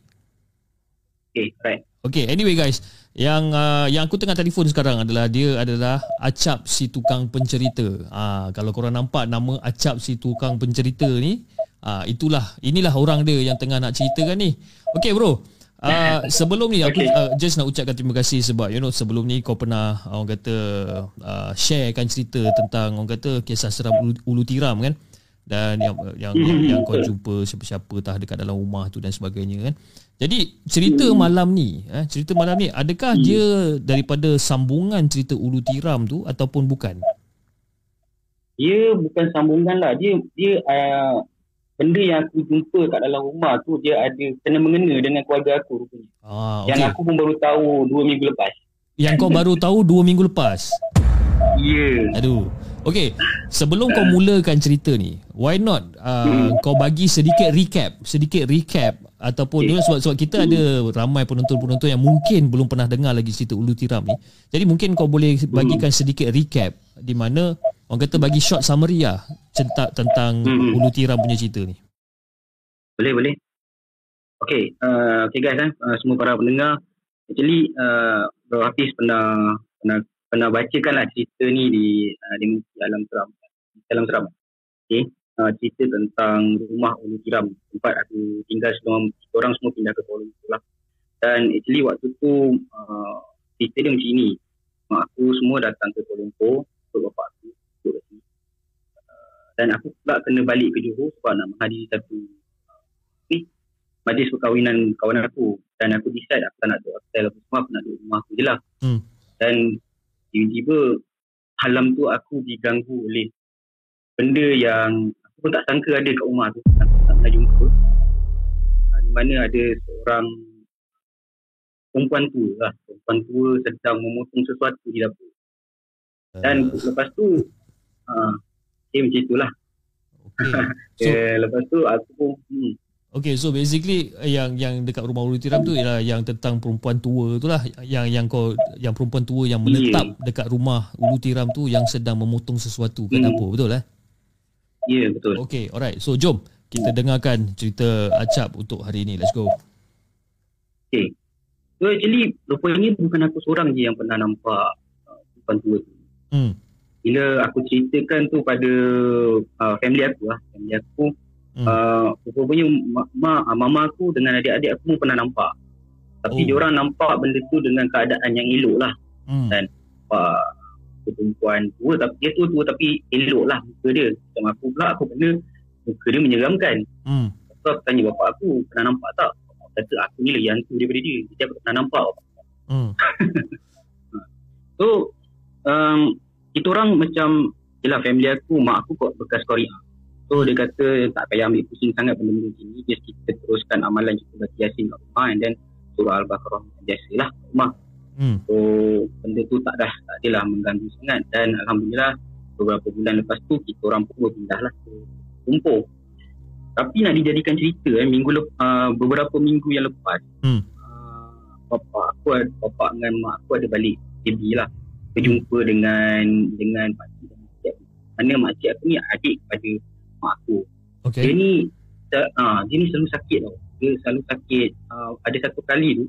Okey, right. Okay, anyway guys, yang uh, yang aku tengah telefon sekarang adalah dia adalah Acap si tukang pencerita. Ah, kalau korang nampak nama Acap si tukang pencerita ni, ah itulah inilah orang dia yang tengah nak ceritakan ni. Okay bro. Uh, sebelum ni aku Okay. uh, just nak ucapkan terima kasih sebab you know sebelum ni kau pernah uh, orang kata uh, sharekan cerita tentang orang kata kisah seram ulu, ulu tiram kan. dan yang yang yang, yang kau jumpa siapa-siapa tah dekat dalam rumah tu dan sebagainya kan. Jadi cerita malam ni, eh, cerita malam ni adakah dia daripada sambungan cerita Ulu Tiram tu ataupun bukan? Dia bukan sambungan lah. Dia dia uh, benda yang aku jumpa kat dalam rumah tu dia ada kena mengena dengan keluarga aku rupanya. Ah, Yang okey. aku pun baru tahu dua minggu lepas. Yang kau baru tahu dua minggu lepas. Ya. Yeah. Aduh. Okay, sebelum kau mulakan cerita ni, why not uh, kau bagi sedikit recap, sedikit recap ataupun okay. sebab sebab kita ada ramai penonton-penonton yang mungkin belum pernah dengar lagi cerita Ulu Tiram ni. Jadi mungkin kau boleh bagikan sedikit recap di mana orang kata bagi short summary lah tentang tentang Hmm. Ulu Tiram punya cerita ni. Boleh, boleh. Okay, uh, okay guys, eh, uh, semua para pendengar. Actually, uh, Bro Hafiz pernah pernah pernah bacakan lah cerita ni di uh, di dalam seram. Dalam seram. Okay. Uh, cerita tentang rumah Ulu Tiram tempat aku tinggal sebelum kita orang semua pindah ke Kuala Lumpur lah. Dan actually waktu tu uh, cerita dia macam ni. Mak aku semua datang ke Kuala Lumpur untuk bapak aku duduk kat sini. Uh, dan aku pula kena balik ke Johor sebab nak menghadiri satu majlis perkahwinan kawan aku dan aku decide aku tak nak duduk hotel apa semua aku nak duduk rumah aku je lah Hmm. dan tiba-tiba malam tu aku diganggu oleh benda yang aku pun tak sangka ada kat rumah tu. Aku tak pernah jumpa Ah, di mana ada seorang perempuan tua lah. Perempuan tua sedang memotong sesuatu di dapur. Dan Uh, lepas tu uh, dia macam itulah. Okay. So, eh, lepas tu aku pun hmm, Okay, so basically eh, yang yang dekat rumah Ulu Tiram tu ialah yang tentang perempuan tua tu lah yang yang kau yang perempuan tua yang menetap dekat rumah Ulu Tiram tu yang sedang memotong sesuatu kat Hmm. dapur betul eh? ya yeah, betul Okay, alright. So jom kita dengarkan cerita Acap untuk hari ini. Let's go. Okay. So actually rupanya bukan aku seorang je yang pernah nampak uh, perempuan tua tu. Hmm. Bila aku ceritakan tu pada uh, family aku lah. Family aku. Hmm. Uh, rupanya ma- ma, uh, mama aku dengan adik-adik aku pun pernah nampak. Tapi Oh. diorang nampak benda tu dengan keadaan yang elok lah. Hmm. Dan- Uh, perempuan tua tapi dia tua-tua tapi elok lah muka dia. Macam aku pula aku kena muka dia menyeramkan. Hmm. So aku tanya bapak aku pernah nampak tak? Bapak kata aku ni lagi hantu daripada dia. Jadi aku pernah nampak. Hmm. So um, kita orang macam Yelah family aku Mak aku kot bekas Korea So dia kata Tak payah ambil pusing sangat Benda-benda macam ni Just kita teruskan amalan Kita baca yasin kat rumah And then Surah Al-Baqarah Biasalah kat rumah Hmm. So benda tu tak dah Tak adalah mengganggu sangat Dan Alhamdulillah Beberapa bulan lepas tu Kita orang pun berpindah lah Ke Lumpur Tapi nak dijadikan cerita eh, minggu lep, uh, Beberapa minggu yang lepas Hmm. uh, Bapak aku ada, Bapak dengan mak aku ada balik KB lah berjumpa dengan dengan pakcik dan makcik. Mana makcik aku ni adik kepada mak aku. Dia Okay. ni uh, dia ni selalu sakit tau. Dia selalu sakit. Uh, ada satu kali tu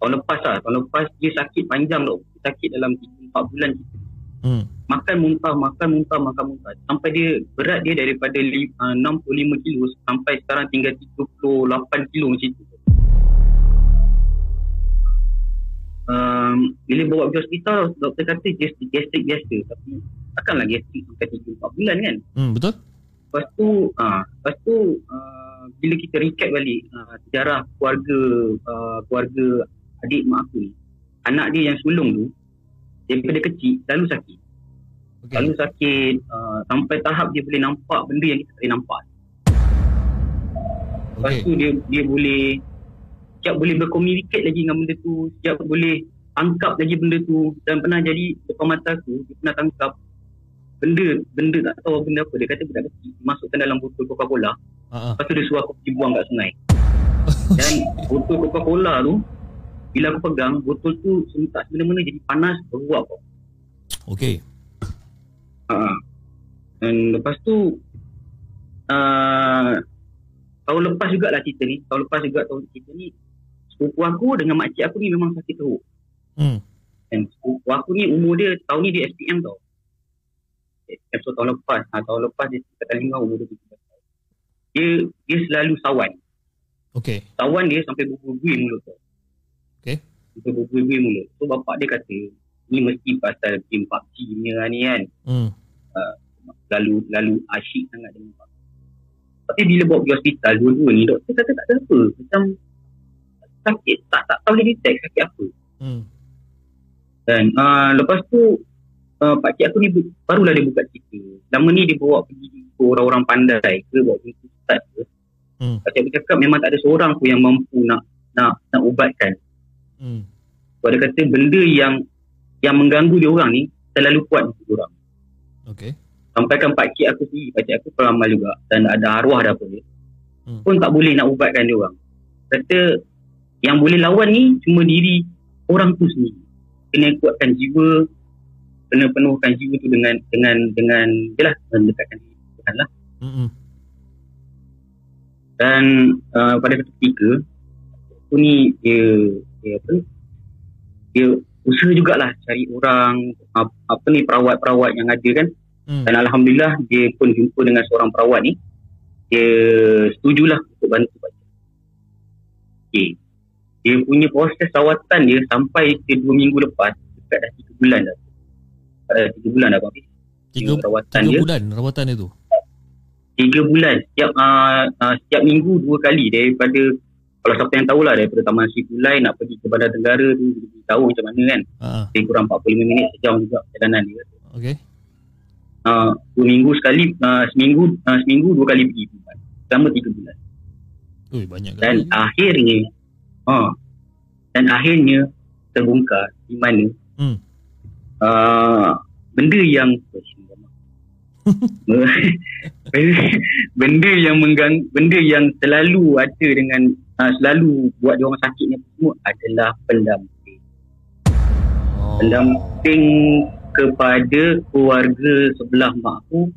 tahun lepas lah. Tahun lepas dia sakit panjang tau. Dia sakit dalam 3-4 bulan gitu. Hmm. Makan muntah, makan muntah, makan muntah. Sampai dia berat dia daripada li, uh, 65 kilo sampai sekarang tinggal 38 kilo macam tu. Um, bila bawa pergi hospital, doktor kata gastrik, gastrik biasa. Tapi takkanlah gastrik sampai 3-4 bulan kan? Hmm, betul? Lepas tu, ah, lepas tu uh, bila kita recap balik uh, sejarah keluarga uh, keluarga adik mak aku ni, anak dia yang sulung tu daripada kecil selalu sakit. Okay. Selalu sakit uh, sampai tahap dia boleh nampak benda yang kita tak boleh nampak. Lepas Okay. tu dia dia boleh siap boleh berkomunikasi lagi dengan benda tu, siap boleh tangkap lagi benda tu dan pernah jadi depan mata aku, dia pernah tangkap benda benda tak tahu benda apa dia kata budak kecil masukkan dalam botol Coca-Cola ah. lepas tu dia suruh aku pergi buang kat sungai dan botol Coca-Cola tu bila aku pegang botol tu sementak semena-mena jadi panas beruap. Okay. Ha. Dan lepas tu uh, tahun lepas jugalah cerita ni tahun lepas juga tahun cerita ni sepupu aku dengan makcik aku ni memang sakit teruk Hmm. dan sepupu aku ni umur dia tahun ni dia SPM tau SPM so tahun lepas ha, tahun lepas dia kata lima umur dia 17 tahun dia dia selalu sawan Okay. sawan dia sampai berbuih mulut tau Okay. sampai berbuih mulut so bapak dia kata ni mesti pasal game PUBG ni lah ni kan Hmm. lalu lalu asyik sangat dengan PUBG Tapi bila bawa pergi hospital dua-dua ni doktor kata tak ada apa. Macam sakit tak tak tahu dia detect sakit apa. Hmm. Dan uh, lepas tu uh, pak cik aku ni bu- barulah dia buka cerita. Lama ni dia bawa pergi jumpa orang-orang pandai ke bawa jumpa ustaz ke. Hmm. Pak cik aku cakap memang tak ada seorang pun yang mampu nak nak nak ubatkan. Hmm. Sebab dia kata benda yang yang mengganggu dia orang ni terlalu kuat untuk dia orang. Okay. Sampai kan pak cik aku sendiri, pak cik aku peramal juga dan ada arwah dah pun dia. Hmm. Pun tak boleh nak ubatkan dia orang. Kata yang boleh lawan ni cuma diri orang tu sendiri. Kena kuatkan jiwa, kena penuhkan jiwa tu dengan dengan dengan jelah mendekatkan diri Tuhan lah. Hmm. Dan uh, pada satu ketika tu ni dia dia apa? Dia usaha jugalah cari orang apa, apa ni perawat-perawat yang ada kan Hmm. Dan Alhamdulillah dia pun jumpa dengan seorang perawat ni. Dia setujulah untuk bantu Cik. Okay. Dia punya proses rawatan dia sampai ke dua minggu lepas. Dekat dah tiga bulan dah. Tiga bulan dah Bang. Tiga, rawatan tiga dia. bulan rawatan dia tu. Tiga bulan. Setiap, uh, uh, setiap minggu dua kali. Daripada kalau siapa yang tahulah daripada Taman Sipulai nak pergi ke Bandar Tenggara tu dia tahu macam mana kan. Ha. Lebih kurang 45 minit sejam juga perjalanan dia. Okay. uh, dua minggu sekali uh, seminggu uh, seminggu dua kali pergi selama tiga bulan Ui, banyak dan kali. akhirnya uh, dan akhirnya terbongkar di mana Hmm. Uh, benda yang benda yang menggang benda yang selalu ada dengan uh, selalu buat dia orang sakit ni semua adalah pendamping Oh. pendamping kepada keluarga sebelah mak aku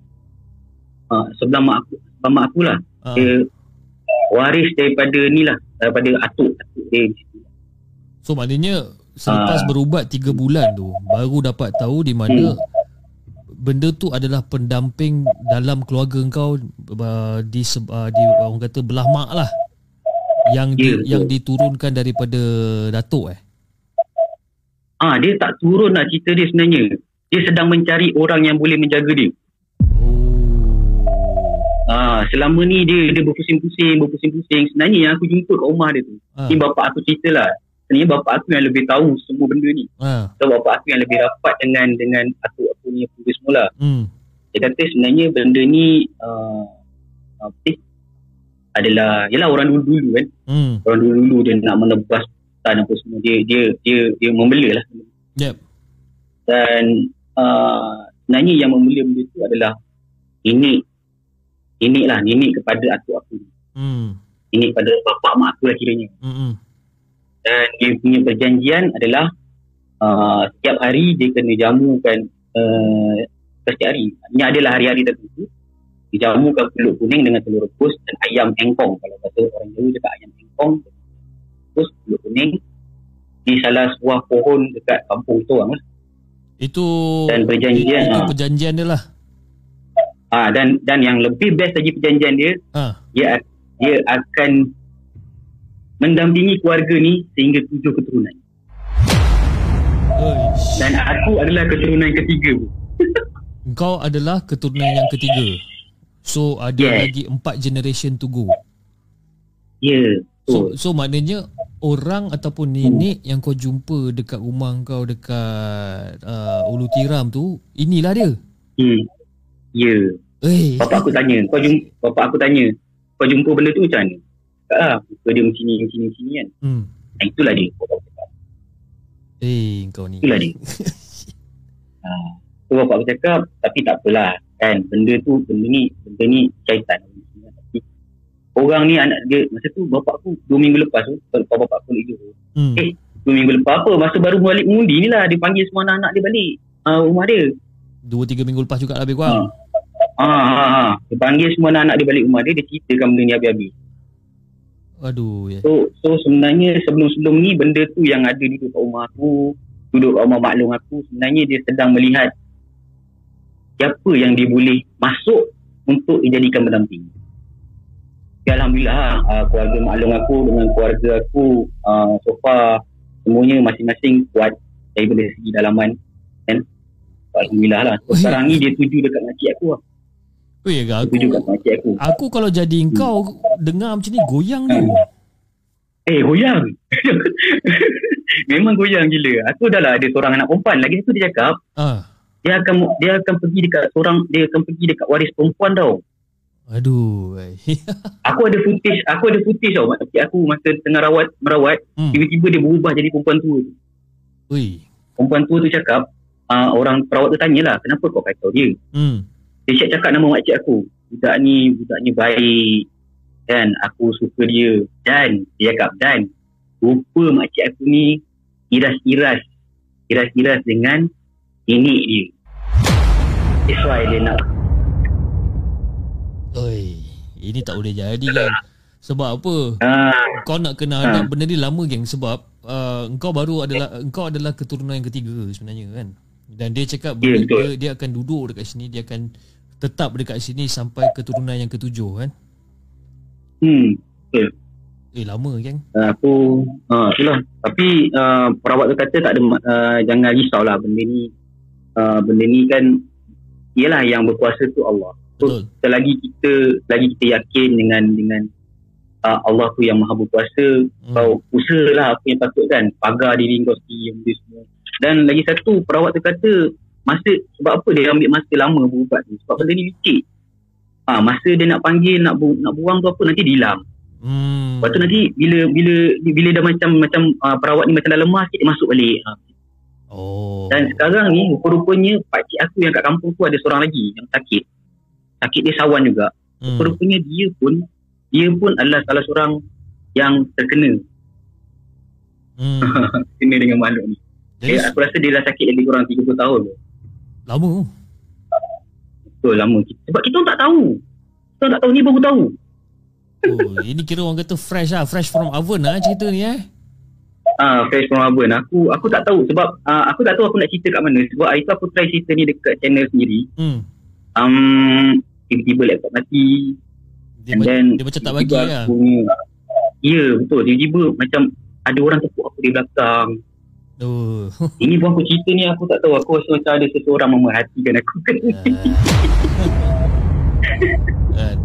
uh, sebelah mak aku sebelah mak aku lah Ha. dia waris daripada ni lah daripada atuk atuk dia. So maknanya selepas Ah. berubat 3 bulan tu baru dapat tahu di mana benda tu adalah pendamping dalam keluarga kau uh, di uh, di orang kata belah mak lah yang di, Ya, betul. yang diturunkan daripada datuk eh. ah dia tak turun nak cerita dia sebenarnya dia sedang mencari orang yang boleh menjaga dia Oh. ah selama ni dia dia berpusing-pusing berpusing-pusing sebenarnya yang aku jumpa kat rumah dia tu Ha. ni bapak aku cerita lah sebenarnya bapak aku yang lebih tahu semua benda ni Ha. so bapak aku yang lebih rapat dengan dengan atuk aku ni apa semula Hmm. dia kata sebenarnya benda ni uh, apa ni, adalah yalah orang dulu-dulu kan Hmm. orang dulu-dulu dia nak menebas hutan apa semua dia dia dia dia membela lah Yep. dan uh, sebenarnya yang membela benda tu adalah ini ini lah ini kepada atuk aku Hmm. ini kepada bapak mak aku lah kiranya Hmm. Dan dia punya perjanjian adalah uh, setiap hari dia kena jamukan uh, setiap hari ini adalah hari-hari tertentu dijamukan pulut kuning dengan telur rebus dan ayam engkong kalau kata orang Jawa cakap ayam engkong terus pulut kuning di salah sebuah pohon dekat kampung tu orang lah. Itu Dan perjanjian, itu ha. perjanjian dia lah. Ah dan dan yang lebih best lagi perjanjian dia Ha. dia dia akan mendampingi keluarga ni sehingga tujuh keturunan dan aku adalah keturunan ketiga. Kau adalah keturunan yang ketiga. So ada Yes. lagi empat generation to go. ya So so, so maknanya orang ataupun nenek yang kau jumpa dekat rumah kau dekat uh, Ulu Tiram tu, inilah dia. hmm. ya Eh, bapak aku tanya kau jumpa bapak aku tanya kau jumpa benda tu macam mana tak lah muka dia macam ni macam ni macam ni kan hmm. ah, itulah dia cakap Eh, kau ni. itulah dia ah. so bapak aku cakap tapi tak apalah kan benda tu benda ni benda ni syaitan Tapi orang ni anak dia masa tu bapak aku dua minggu lepas tu kalau bapak aku Johor Hmm. Eh, dua minggu lepas apa masa baru balik mengundi ni lah dia panggil semua anak-anak dia balik uh, rumah dia Dua tiga minggu lepas juga lebih kurang. Ah, ah, ah. Dia panggil semua anak-anak dia balik rumah dia, dia ceritakan benda ni habis-habis. Aduh, ya. So, so sebenarnya sebelum-sebelum ni benda tu yang ada duduk kat rumah aku, duduk kat rumah maklum aku, sebenarnya dia sedang melihat siapa yang dia boleh masuk untuk dijadikan pendamping. Ya, Alhamdulillah, uh, keluarga maklum aku dengan keluarga aku uh, so far semuanya masing-masing kuat daripada segi dalaman. Kan? Alhamdulillah lah. So, sekarang ni dia tuju dekat makcik aku lah. Oh ya? Aku Aku, aku. aku kalau jadi engkau dengar macam ni goyang tu. Eh, goyang. Memang goyang gila. Aku dah lah ada seorang anak perempuan. Lagi satu dia cakap, Ah. dia akan dia akan pergi dekat seorang, dia akan pergi dekat waris perempuan tau. Aduh. Aku ada footage, aku ada footage tau. Makcik aku masa tengah rawat, merawat, Hmm. tiba-tiba dia berubah jadi perempuan tua. Ui. Perempuan tua tu cakap, uh, orang perawat tu tanyalah, kenapa kau kacau dia? Hmm. Dia siap cakap nama makcik aku. Budak ni, budak ni baik. Kan, aku suka dia. Dan, dia cakap, dan, rupa makcik aku ni iras-iras. Iras-iras dengan nenek dia. That's why dia nak. Oi. Ini tak boleh jadi kan. Sebab apa? Ah, Kau nak kena Ha. ada benda ni lama geng sebab uh, engkau baru adalah engkau adalah keturunan yang ketiga sebenarnya kan. Dan dia cakap Ya, dia, betul. dia, dia akan duduk dekat sini, dia akan tetap dekat sini sampai keturunan yang ketujuh kan. hmm. Eh lama geng. Uh, aku uh, itulah tapi uh, perawat tu kata tak ada uh, jangan risaulah benda ni uh, benda ni kan ialah yang berkuasa tu Allah Betul. selagi kita lagi kita yakin dengan dengan uh, Allah tu yang maha berkuasa Hmm. kau usahalah apa yang patut kan pagar diri kau sendiri benda semua dan lagi satu perawat tu kata masa sebab apa dia ambil masa lama berubat ni sebab benda ni licik ha, masa dia nak panggil nak bu, nak buang tu apa nanti dia hilang Hmm. Lepas tu nanti bila bila bila dah macam macam uh, perawat ni macam dah lemah sikit dia masuk balik. Ha. Oh. Dan sekarang ni rupa-rupanya pakcik aku yang kat kampung tu ada seorang lagi yang sakit. Sakit dia sawan juga. hmm. Rupa-rupanya dia pun dia pun adalah salah seorang yang terkena Hmm. kena dengan makhluk ni. Jadi Dia, aku rasa dia dah sakit lebih kurang 30 tahun tu. Lama. Betul lama. Sebab kita tak tahu. Kita tak tahu ni baru tahu. Oh, ini kira orang kata fresh lah, fresh from oven lah cerita ni eh. Ah, fresh from oven. Aku aku tak tahu sebab uh, aku tak tahu aku nak cerita kat mana. Sebab hari tu aku try cerita ni dekat channel sendiri. Hmm. um, tiba-tiba laptop mati Dia, and ma- then dia macam tak bagi lah. aku ya betul tiba-tiba macam ada orang tepuk aku di belakang Oh. ini pun aku cerita ni aku tak tahu aku rasa macam ada seseorang memerhatikan aku kan.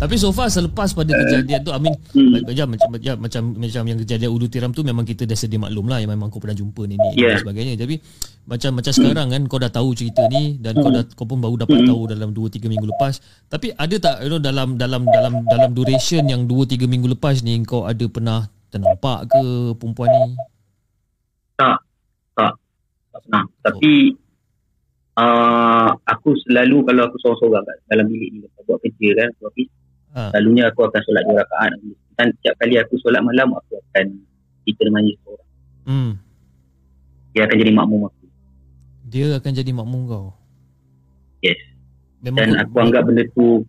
Tapi so far selepas pada kejadian tu I mean Hmm. macam macam macam macam macam yang kejadian ulu tiram tu memang kita dah sedia maklum lah yang memang kau pernah jumpa nenek Yeah. dan sebagainya. Tapi macam macam sekarang kan kau dah tahu cerita ni dan kau dah kau pun baru dapat tahu dalam 2 3 minggu lepas. Tapi ada tak you know dalam dalam dalam dalam duration yang 2 3 minggu lepas ni kau ada pernah ternampak ke perempuan ni? Tak pernah tapi uh, aku selalu kalau aku seorang-seorang kat dalam bilik ni lepas buat kerja kan aku habis Ha. selalunya aku akan solat dua rakaat dan setiap kali aku solat malam aku akan cerita dengan dia seorang Hmm. dia akan jadi makmum aku Dia akan jadi makmum kau. Yes. Memang dan aku anggap benda tu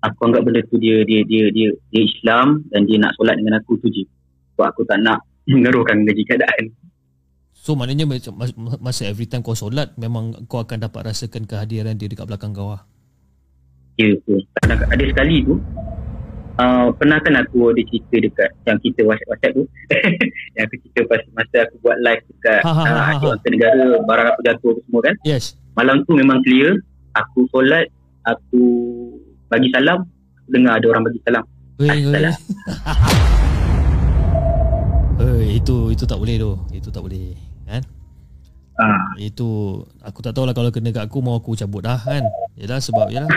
aku anggap benda tu dia dia dia dia dia Islam dan dia nak solat dengan aku tu je sebab aku tak nak mengeruhkan lagi keadaan So maknanya macam mas- masa every time kau solat memang kau akan dapat rasakan kehadiran dia dekat belakang kau lah. ya tu Kadang- ada sekali tu uh, pernah kan aku ada cerita dekat yang kita WhatsApp, WhatsApp tu yang aku cerita pas masa aku buat live dekat Ha, ha, ha, uh, ha, ha. Negara barang aku jatuh tu semua kan Yes. malam tu memang clear aku solat aku bagi salam aku dengar ada orang bagi salam Assalam. Eh, itu itu tak boleh tu. Itu tak boleh. Kan? ah, Itu aku tak tahulah kalau kena kat aku mau aku cabut dah kan. Yalah sebab yalah.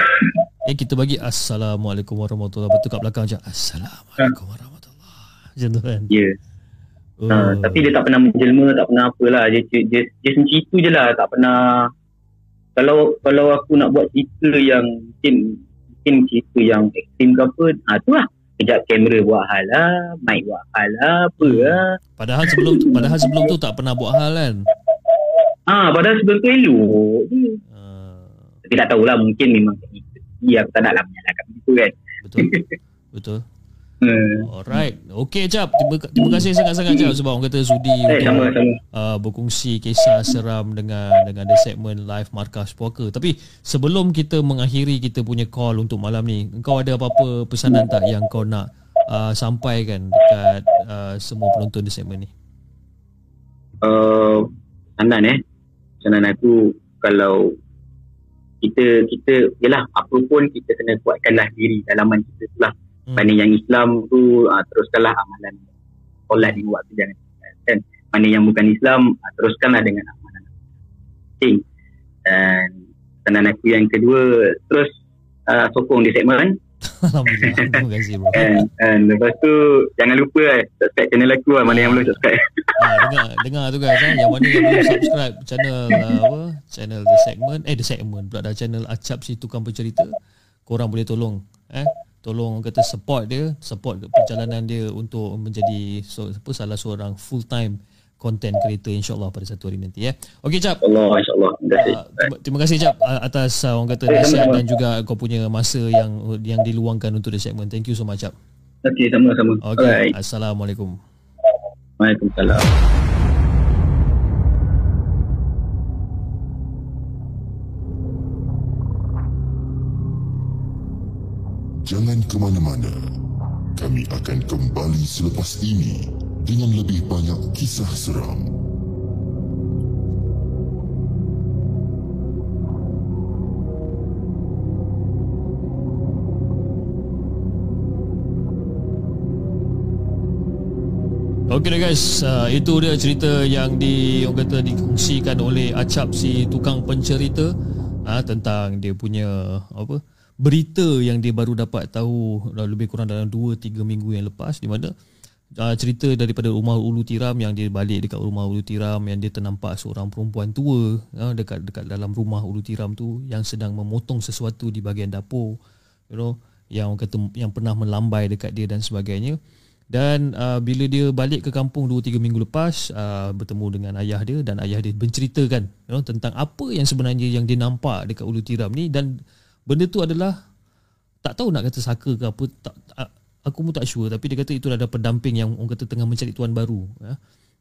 Eh kita bagi assalamualaikum warahmatullahi wabarakatuh kat belakang macam assalamualaikum warahmatullahi. Macam tu kan. ya Oh. Uh, tapi dia tak pernah menjelma, tak pernah apalah. Dia, dia, dia, dia macam itu je lah. Tak pernah... Kalau kalau aku nak buat cerita yang mungkin mungkin cerita yang ekstrim ke apa, ha, tu lah. Kejap kamera buat hal lah, mic buat hal lah, apa lah. Padahal sebelum tu, padahal sebelum tu tak pernah buat hal kan. Ah, padahal sebelum tu elok je. Uh, Tapi tak tahulah, mungkin memang Ya, aku tak nak lah menyalahkan begitu kan. betul. Betul. Hmm. Alright. Okey Cap. Terima, terima kasih sangat-sangat Cap sebab orang kata sudi Eh, untuk sama-sama. uh, berkongsi kisah seram dengan dengan ada segmen live markas puaka. Tapi sebelum kita mengakhiri kita punya call untuk malam ni, kau ada apa-apa pesanan tak yang kau nak uh, sampaikan dekat uh, semua penonton di segmen ni? Uh, Sanan eh. Sanan aku kalau kita kita yalah apa pun kita kena kuatkanlah diri dalaman kita tu lah Hmm. mana yang Islam tu uh, teruskanlah amalan solat di waktu jangan kan? Mana yang bukan Islam uh, teruskanlah dengan amalan. Penting dan pesanan aku yang kedua terus uh, sokong di segmen. Alhamdulillah. Terima kasih bro. and, and lepas tu jangan lupa eh, subscribe channel aku lah mana yang belum subscribe. Ah, dengar dengar tu guys eh. yang mana yang belum subscribe channel uh, apa? Channel the segment. Eh the segment pula dah channel Acap si tukang pencerita. Korang boleh tolong eh tolong kata support dia support perjalanan dia untuk menjadi so, apa salah seorang full time content creator insyaallah pada satu hari nanti eh okey cap Allah insyaAllah terima kasih Uh, terima, terima kasih Cap uh, atas uh, orang kata nasihat dan juga kau punya masa yang yang diluangkan untuk the segment. Thank you so much Cap. Okey sama-sama Okay. Assalamualaikum. Waalaikumsalam Ke mana-mana. Kami akan kembali selepas ini dengan lebih banyak kisah seram. Okay guys, uh, itu dia cerita yang di orang kata dikongsikan oleh Acap si tukang pencerita uh, tentang dia punya apa berita yang dia baru dapat tahu lebih kurang dalam 2 3 minggu yang lepas di mana uh, cerita daripada rumah ulu tiram yang dia balik dekat rumah ulu tiram yang dia ternampak seorang perempuan tua uh, dekat dekat dalam rumah ulu tiram tu yang sedang memotong sesuatu di bahagian dapur you know yang kata yang pernah melambai dekat dia dan sebagainya. Dan uh, bila dia balik ke kampung 2 3 minggu lepas uh, bertemu dengan ayah dia dan ayah dia menceritakan you know, tentang apa yang sebenarnya yang dia nampak dekat ulu tiram ni dan benda tu adalah tak tahu nak kata saka ke apa tak, aku pun tak sure tapi dia kata itu ada pendamping yang orang kata tengah mencari tuan baru ya.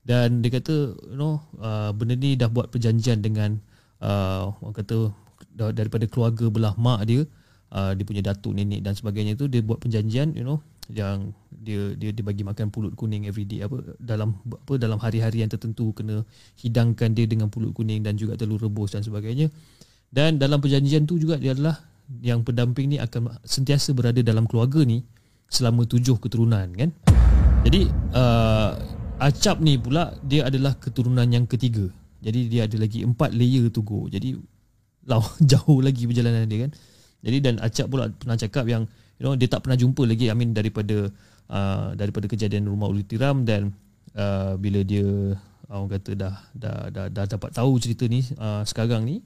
dan dia kata you know uh, benda ni dah buat perjanjian dengan uh, orang kata da- daripada keluarga belah mak dia uh, dia punya datuk nenek dan sebagainya tu dia buat perjanjian you know yang dia dia dia bagi makan pulut kuning every day apa dalam apa dalam hari-hari yang tertentu kena hidangkan dia dengan pulut kuning dan juga telur rebus dan sebagainya dan dalam perjanjian tu juga dia adalah yang pendamping ni akan sentiasa berada dalam keluarga ni selama tujuh keturunan kan? Jadi uh, Acap ni pula dia adalah keturunan yang ketiga. Jadi dia ada lagi empat layer to go. Jadi law jauh lagi perjalanan dia kan? Jadi dan Acap pula pernah cakap yang you know dia tak pernah jumpa lagi I mean daripada uh, daripada kejadian rumah ulu tiram dan uh, bila dia orang kata dah dah dah, dah dapat tahu cerita ni uh, sekarang ni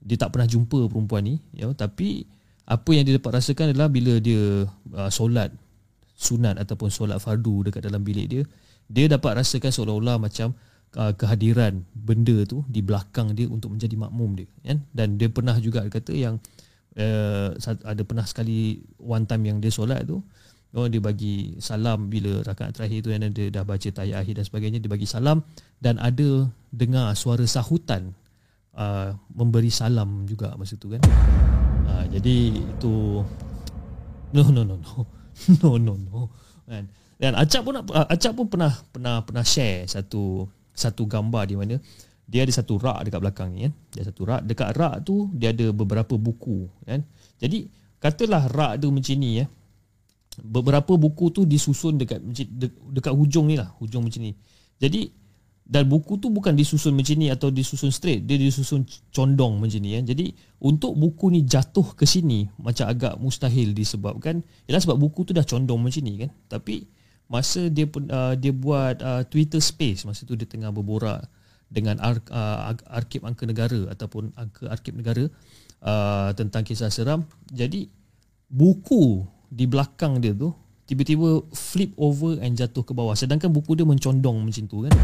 dia tak pernah jumpa perempuan ni know, tapi apa yang dia dapat rasakan adalah bila dia uh, solat sunat ataupun solat fardu dekat dalam bilik dia dia dapat rasakan seolah-olah macam uh, kehadiran benda tu di belakang dia untuk menjadi makmum dia kan? Dan dia pernah juga kata yang uh, ada pernah sekali one time yang dia solat tu oh dia bagi salam bila rakaat terakhir tu yang dia dah baca tayat akhir dan sebagainya dia bagi salam dan ada dengar suara sahutan uh, memberi salam juga masa tu kan. Uh, jadi itu no no no no. No no no. Kan? Dan Acap pun uh, Acap pun pernah pernah pernah share satu satu gambar di mana dia ada satu rak dekat belakang ni kan. Dia satu rak. Dekat rak tu dia ada beberapa buku kan. Jadi katalah rak tu macam ni ya beberapa buku tu disusun dekat de, dekat hujung ni lah hujung macam ni. Jadi dan buku tu bukan disusun macam ni atau disusun straight. Dia disusun condong macam ni ya. Jadi untuk buku ni jatuh ke sini macam agak mustahil disebabkan ialah sebab buku tu dah condong macam ni kan. Tapi masa dia uh, dia buat uh, Twitter Space masa tu dia tengah berborak dengan ar, uh, arkib angka negara ataupun angka arkib negara uh, tentang kisah seram. Jadi buku di belakang dia tu tiba-tiba flip over and jatuh ke bawah. Sedangkan buku dia mencondong macam tu kan.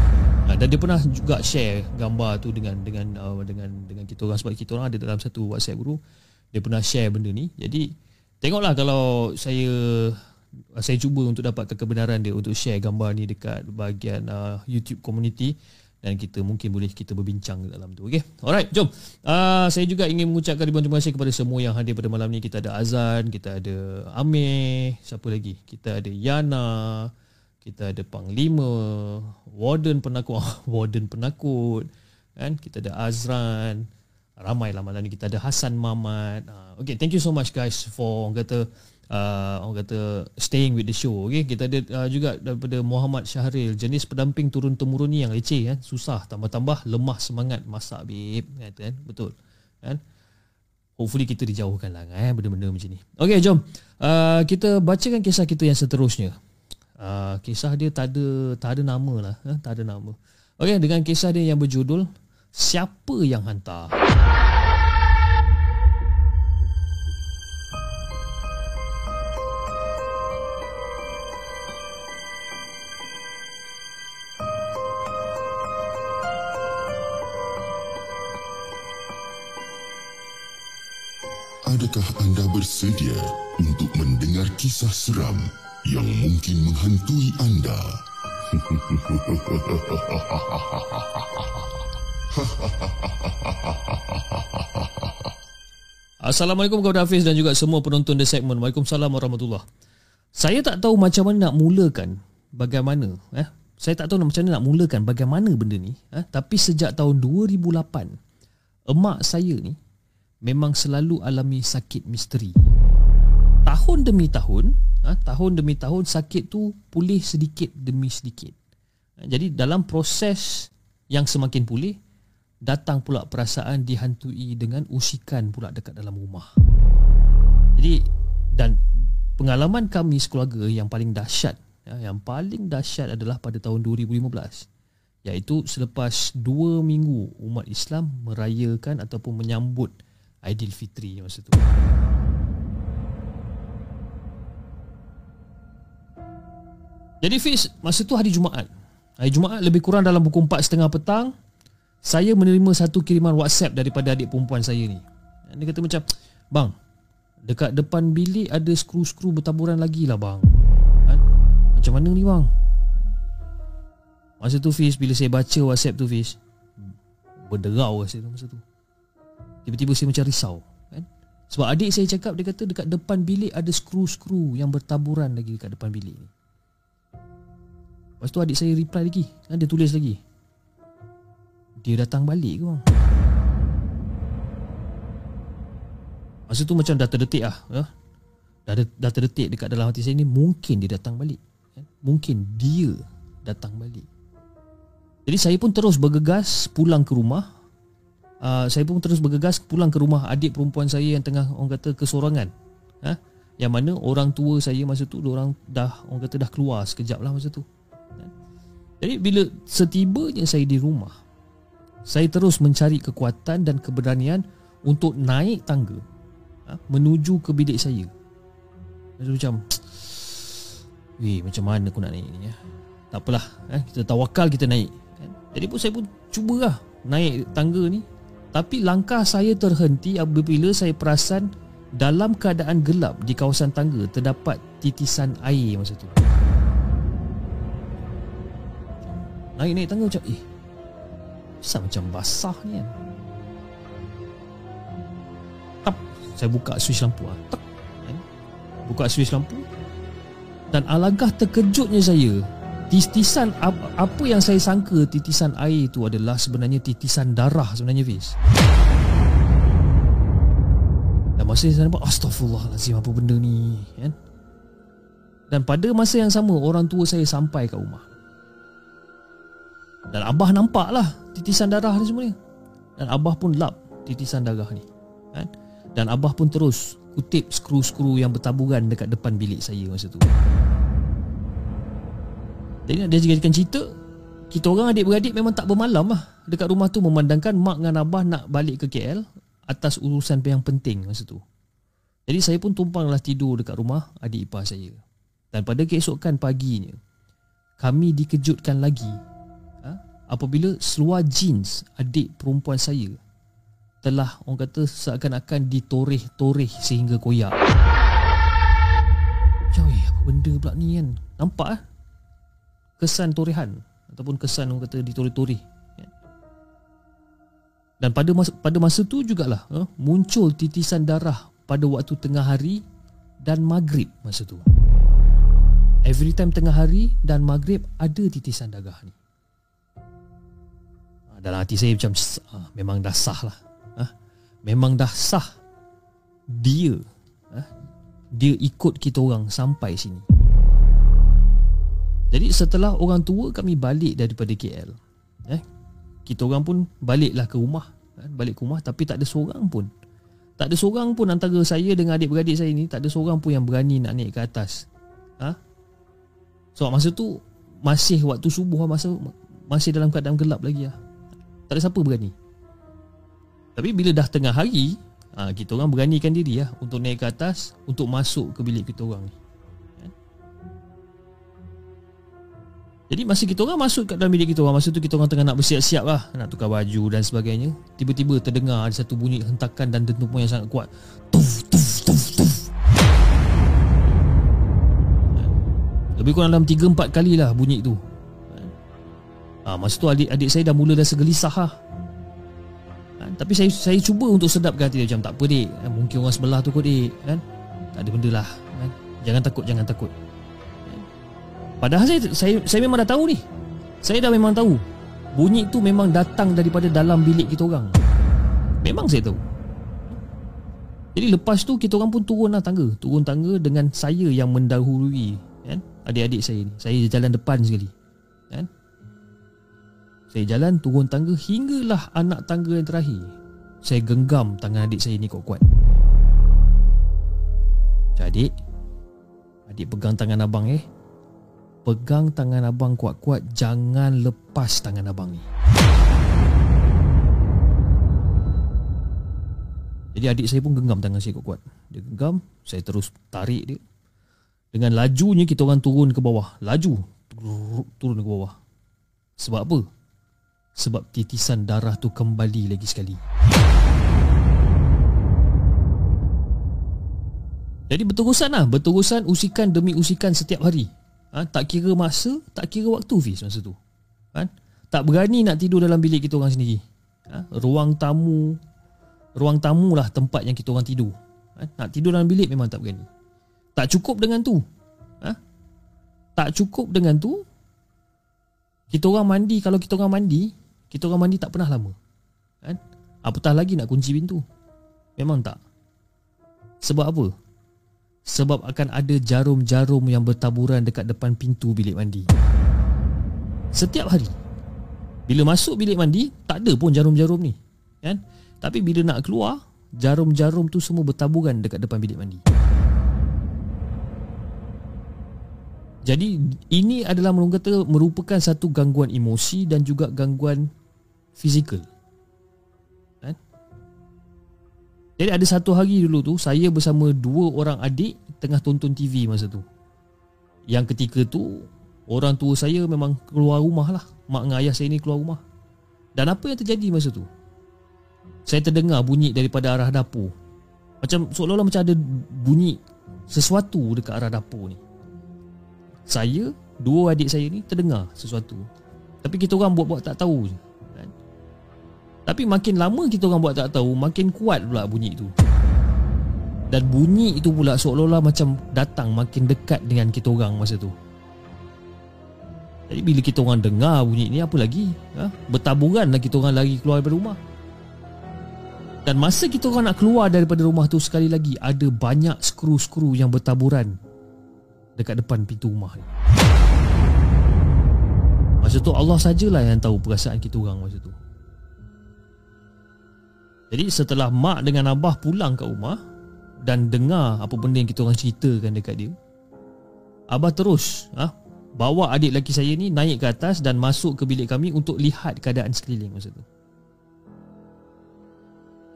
Uh, dan dia pernah juga share gambar tu dengan dengan uh, dengan dengan kita orang. Sebab kita orang ada dalam satu WhatsApp group dia pernah share benda ni. Jadi tengoklah kalau saya saya cuba untuk dapatkan kebenaran dia untuk share gambar ni dekat bahagian uh, YouTube community dan kita mungkin boleh kita berbincang dalam tu okey? Alright jom. Uh, saya juga ingin mengucapkan ribuan terima kasih kepada semua yang hadir pada malam ni. Kita ada Azan kita ada Amir siapa lagi? Kita ada Yana kita ada Panglima Warden penakut Warden penakut kan? Kita ada Azran Ramai lah malam ni. Kita ada Hasan Mamat. Uh, okay, thank you so much guys for kata uh, orang kata staying with the show. Okay, kita ada uh, juga daripada Muhammad Syahril jenis pendamping turun temurun ni yang leceh kan, susah tambah-tambah lemah semangat masak babe kata kan, betul. Kan? Hopefully kita dijauhkan lah eh, benda-benda macam ni. Okay, jom. Uh, kita bacakan kisah kita yang seterusnya. Uh, kisah dia tak ada tak ada nama lah, eh? tak ada nama. Okay, dengan kisah dia yang berjudul Siapa yang hantar? Adakah anda bersedia untuk mendengar kisah seram yang mungkin menghantui anda? Assalamualaikum kepada Hafiz dan juga semua penonton The Segment. Waalaikumsalam warahmatullahi Saya tak tahu macam mana nak mulakan bagaimana. Eh? Saya tak tahu macam mana nak mulakan bagaimana benda ni. Eh? Tapi sejak tahun 2008, emak saya ni memang selalu alami sakit misteri. Tahun demi tahun, eh? tahun demi tahun sakit tu pulih sedikit demi sedikit. Eh? Jadi dalam proses yang semakin pulih, datang pula perasaan dihantui dengan usikan pula dekat dalam rumah. Jadi dan pengalaman kami sekeluarga yang paling dahsyat, ya, yang paling dahsyat adalah pada tahun 2015 iaitu selepas dua minggu umat Islam merayakan ataupun menyambut Aidilfitri masa tu. Jadi Fiz, masa tu hari Jumaat. Hari Jumaat lebih kurang dalam pukul 4.30 petang, saya menerima satu kiriman WhatsApp daripada adik perempuan saya ni. Dia kata macam, bang, dekat depan bilik ada skru-skru bertaburan lagi lah bang. Kan? Macam mana ni bang? Masa tu Fiz, bila saya baca WhatsApp tu Fiz, berderau rasa tu masa tu. Tiba-tiba saya macam risau. Kan? Sebab adik saya cakap, dia kata dekat depan bilik ada skru-skru yang bertaburan lagi dekat depan bilik ni. Lepas tu adik saya reply lagi. Kan? Dia tulis lagi dia datang balik ke bang? Masa tu macam dah terdetik lah ya? dah, dah terdetik dekat dalam hati saya ni Mungkin dia datang balik ya? Mungkin dia datang balik Jadi saya pun terus bergegas pulang ke rumah uh, Saya pun terus bergegas pulang ke rumah adik perempuan saya yang tengah orang kata kesorangan ha? Yang mana orang tua saya masa tu orang dah orang kata dah keluar sekejap lah masa tu ya? Jadi bila setibanya saya di rumah saya terus mencari kekuatan dan keberanian untuk naik tangga ha, menuju ke bilik saya. Macam Weh macam mana aku nak naik ni ya? Tak apalah eh, Kita tawakal kita naik? Jadi pun saya pun cubalah Naik tangga ni Tapi langkah saya terhenti Apabila saya perasan Dalam keadaan gelap Di kawasan tangga Terdapat titisan air masa tu. Naik-naik tangga macam Eh Kenapa macam basah ni kan? Tap Saya buka switch lampu lah Tap kan? Buka switch lampu. Dan alangkah terkejutnya saya Titisan Apa yang saya sangka Titisan air itu adalah Sebenarnya titisan darah Sebenarnya Fiz Dan masa saya nampak Astaghfirullahaladzim Apa benda ni kan? Dan pada masa yang sama Orang tua saya sampai ke rumah dan Abah nampak lah titisan darah ni semua ni. Dan Abah pun lap titisan darah ni. Kan? Dan Abah pun terus kutip skru-skru yang bertaburan dekat depan bilik saya masa tu. Jadi dia jadikan cerita, kita orang adik-beradik memang tak bermalam lah. Dekat rumah tu memandangkan mak dengan Abah nak balik ke KL atas urusan yang penting masa tu. Jadi saya pun tumpanglah tidur dekat rumah adik ipar saya. Dan pada keesokan paginya, kami dikejutkan lagi apabila seluar jeans adik perempuan saya telah orang kata seakan-akan ditoreh-toreh sehingga koyak. Jauh apa benda pula ni kan? Nampak ah? Kesan torehan ataupun kesan orang kata ditoreh-toreh. Kan? Dan pada masa, pada masa tu jugalah eh, muncul titisan darah pada waktu tengah hari dan maghrib masa tu. Every time tengah hari dan maghrib ada titisan darah ni dalam hati saya macam ah, memang dah sah lah ah, memang dah sah dia ha, dia ikut kita orang sampai sini. Jadi setelah orang tua kami balik daripada KL, eh, kita orang pun baliklah ke rumah, eh, balik ke rumah tapi tak ada seorang pun. Tak ada seorang pun antara saya dengan adik-beradik saya ni tak ada seorang pun yang berani nak naik ke atas. Ha? So masa tu masih waktu subuh masa masih dalam keadaan gelap lagi lah. Tak ada siapa berani. Tapi bila dah tengah hari, ha, kita orang beranikan diri lah untuk naik ke atas untuk masuk ke bilik kita orang ni. Jadi masa kita orang masuk kat dalam bilik kita orang Masa tu kita orang tengah nak bersiap-siap lah. Nak tukar baju dan sebagainya. Tiba-tiba terdengar ada satu bunyi hentakan dan dentuman yang sangat kuat. Tuf, tuf, tuf, tuf. Lebih kurang dalam 3-4 kali lah bunyi tu. Ha, Masa tu adik-adik saya dah mula dah segelisah lah. Ha, Tapi saya saya cuba untuk sedapkan hati dia Macam tak apa ha, Mungkin orang sebelah tu kot dek kan? Tak ada benda lah. Kan? Jangan takut, jangan takut Padahal saya, saya saya memang dah tahu ni. Saya dah memang tahu. Bunyi tu memang datang daripada dalam bilik kita orang. Memang saya tahu. Jadi lepas tu kita orang pun turunlah tangga. Turun tangga dengan saya yang mendahului kan? Adik-adik saya ni. Saya jalan depan sekali. Kan? Saya jalan turun tangga hinggalah anak tangga yang terakhir. Saya genggam tangan adik saya ni kuat-kuat. Jadi, adik pegang tangan abang eh pegang tangan abang kuat-kuat Jangan lepas tangan abang ni. Jadi adik saya pun genggam tangan saya kuat-kuat. Dia genggam Saya terus tarik dia. Dengan lajunya kita orang turun ke bawah. Laju. Turun ke bawah. Sebab apa? Sebab titisan darah tu kembali lagi sekali. Jadi berterusan lah. Berterusan usikan demi usikan setiap hari ha? Tak kira masa Tak kira waktu Fiz masa tu kan? Tak berani nak tidur dalam bilik kita orang sendiri ha? Ruang tamu Ruang tamu lah tempat yang kita orang tidur ha? Nak tidur dalam bilik memang tak berani Tak cukup dengan tu ha? Tak cukup dengan tu Kita orang mandi Kalau kita orang mandi Kita orang mandi tak pernah lama kan? Apatah lagi nak kunci pintu Memang tak Sebab apa? Sebab akan ada jarum-jarum yang bertaburan dekat depan pintu bilik mandi. Setiap hari. Bila masuk bilik mandi, tak ada pun jarum-jarum ni. Kan? Tapi bila nak keluar, jarum-jarum tu semua bertaburan dekat depan bilik mandi. Jadi ini adalah merupakan satu gangguan emosi dan juga gangguan fizikal. Jadi ada satu hari dulu tu Saya bersama dua orang adik Tengah tonton TV masa tu. Yang ketika tu Orang tua saya memang keluar rumah lah. Mak dengan ayah saya ni keluar rumah. Dan apa yang terjadi masa tu? Saya terdengar bunyi daripada arah dapur. Macam seolah-olah macam ada bunyi Sesuatu dekat arah dapur ni. Saya Dua adik saya ni terdengar sesuatu. Tapi kita orang buat-buat tak tahu. je tapi makin lama kita orang buat tak tahu Makin kuat pula bunyi itu Dan bunyi itu pula seolah-olah macam datang makin dekat dengan kita orang masa tu. Jadi bila kita orang dengar bunyi ni apa lagi? Ha? Bertaburan lah kita orang lari keluar daripada rumah. Dan masa kita orang nak keluar daripada rumah tu sekali lagi Ada banyak skru-skru yang bertaburan Dekat depan pintu rumah ni. Masa tu Allah sajalah yang tahu perasaan kita orang masa tu jadi setelah mak dengan abah pulang ke rumah dan dengar apa benda yang kita orang ceritakan dekat dia, abah terus ha, bawa adik lelaki saya ni naik ke atas dan masuk ke bilik kami untuk lihat keadaan sekeliling masa tu.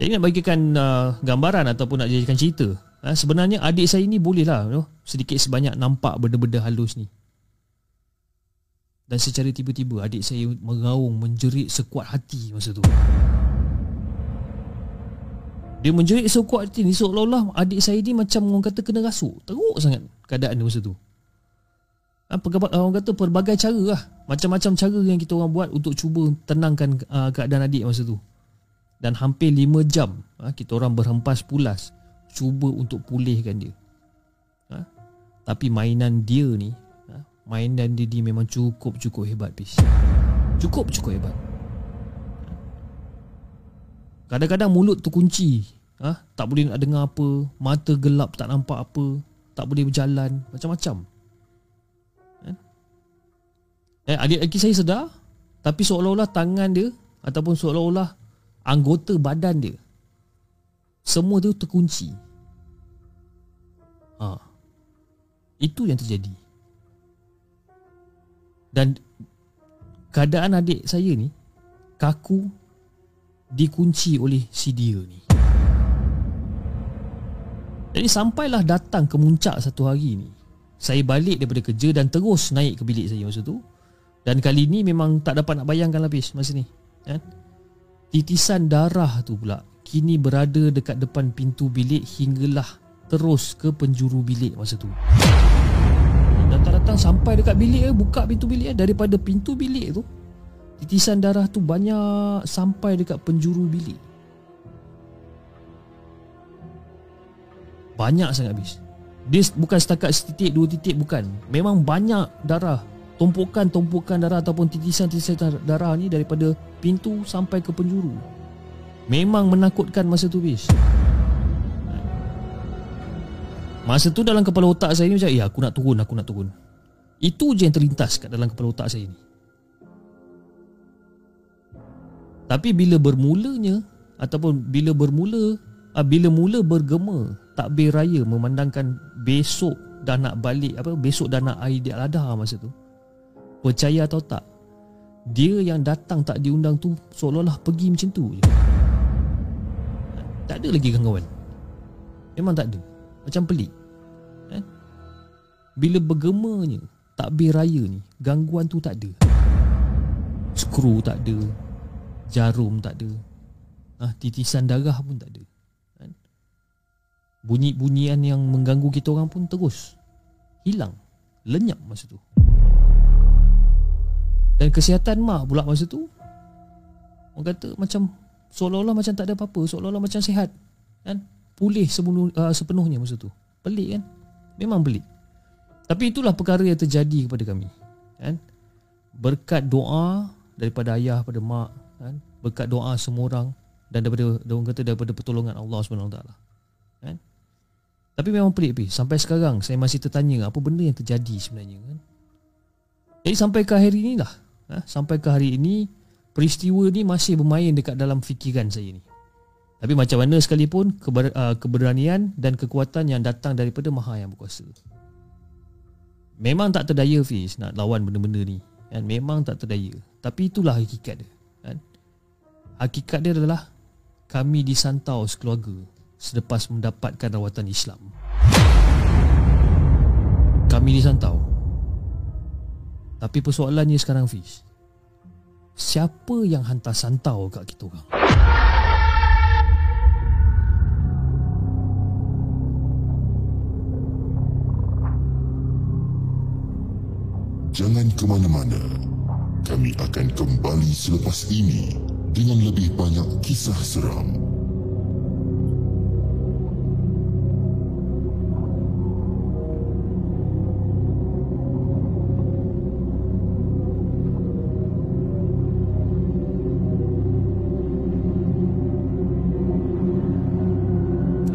Jadi nak bagikan uh, gambaran ataupun nak jadikan cerita, ha, sebenarnya adik saya ni bolehlah you know, sedikit sebanyak nampak benda-benda halus ni. Dan secara tiba-tiba adik saya meraung menjerit sekuat hati masa tu. Dia menjerit sekuat hati ni Seolah-olah adik saya ni macam orang kata kena rasuk. Teruk sangat keadaan dia masa tu. Ha, Orang kata pelbagai cara lah. Macam-macam cara yang kita orang buat Untuk cuba tenangkan uh, keadaan adik masa tu. Dan hampir 5 jam uh, Kita orang berhempas pulas Cuba untuk pulihkan dia. Ha? Tapi mainan dia ni uh, Mainan dia ni memang cukup-cukup hebat bis Cukup-cukup hebat Kadang-kadang mulut terkunci. Ha? Tak boleh nak dengar apa. Mata gelap tak nampak apa. Tak boleh berjalan. Macam-macam. Eh, eh adik-adik saya sedar. Tapi seolah-olah tangan dia. Ataupun seolah-olah anggota badan dia. Semua tu terkunci. Ha. Itu yang terjadi. Dan keadaan adik saya ni kaku dikunci oleh si dia ni. Jadi sampailah datang ke muncak satu hari ni. Saya balik daripada kerja dan terus naik ke bilik saya masa tu. Dan kali ni memang tak dapat nak bayangkan habis masa ni. Kan? Titisan darah tu pula kini berada dekat depan pintu bilik hinggalah terus ke penjuru bilik masa tu. Datang-datang sampai dekat bilik buka pintu bilik daripada pintu bilik tu Titisan darah tu banyak sampai dekat penjuru bilik. Banyak sangat habis. Dia bukan setakat setitik dua titik bukan. Memang banyak darah. Tumpukan-tumpukan darah ataupun titisan-titisan darah ni daripada pintu sampai ke penjuru. Memang menakutkan masa tu bis. Masa tu dalam kepala otak saya ni macam, ya aku nak turun, aku nak turun. Itu je yang terlintas kat dalam kepala otak saya ni. Tapi bila bermulanya ataupun bila bermula ah, bila mula bergema takbir raya memandangkan besok dah nak balik apa besok dah nak Aidil Adha masa tu. Percaya atau tak? Dia yang datang tak diundang tu seolah-olah pergi macam tu je. Tak ada lagi gangguan. Memang tak ada. Macam pelik. Eh? Bila bergemanya takbir raya ni, gangguan tu tak ada. Skru tak ada, Jarum tak ada. Ah, Titisan darah pun tak ada. Kan? Bunyi-bunyian yang mengganggu kita orang pun terus Hilang Lenyap masa tu. Dan kesihatan mak pula masa tu Orang kata macam Seolah-olah macam tak ada apa-apa Seolah-olah macam sihat kan? Pulih sepenuh, uh, sepenuhnya masa tu. Pelik kan? Memang pelik. Tapi itulah perkara yang terjadi kepada kami. Kan? Berkat doa Daripada ayah pada mak kan? Berkat doa semua orang dan daripada orang kata daripada pertolongan Allah SWT kan? Tapi memang pelik pi. Sampai sekarang saya masih tertanya apa benda yang terjadi sebenarnya kan? Jadi sampai ke hari inilah ha? sampai ke hari ini peristiwa ni masih bermain dekat dalam fikiran saya ni. Tapi macam mana sekalipun keber, uh, keberanian dan kekuatan yang datang daripada Maha yang berkuasa. Memang tak terdaya Fiz nak lawan benda-benda ni kan? Memang tak terdaya. Tapi itulah hakikat dia Hakikat dia adalah kami disantau sekeluarga selepas mendapatkan rawatan Islam. Kami disantau. Tapi persoalannya sekarang Fiz. Siapa yang hantar santau kat kita orang? Jangan ke mana-mana. Kami akan kembali selepas ini dengan lebih banyak kisah seram.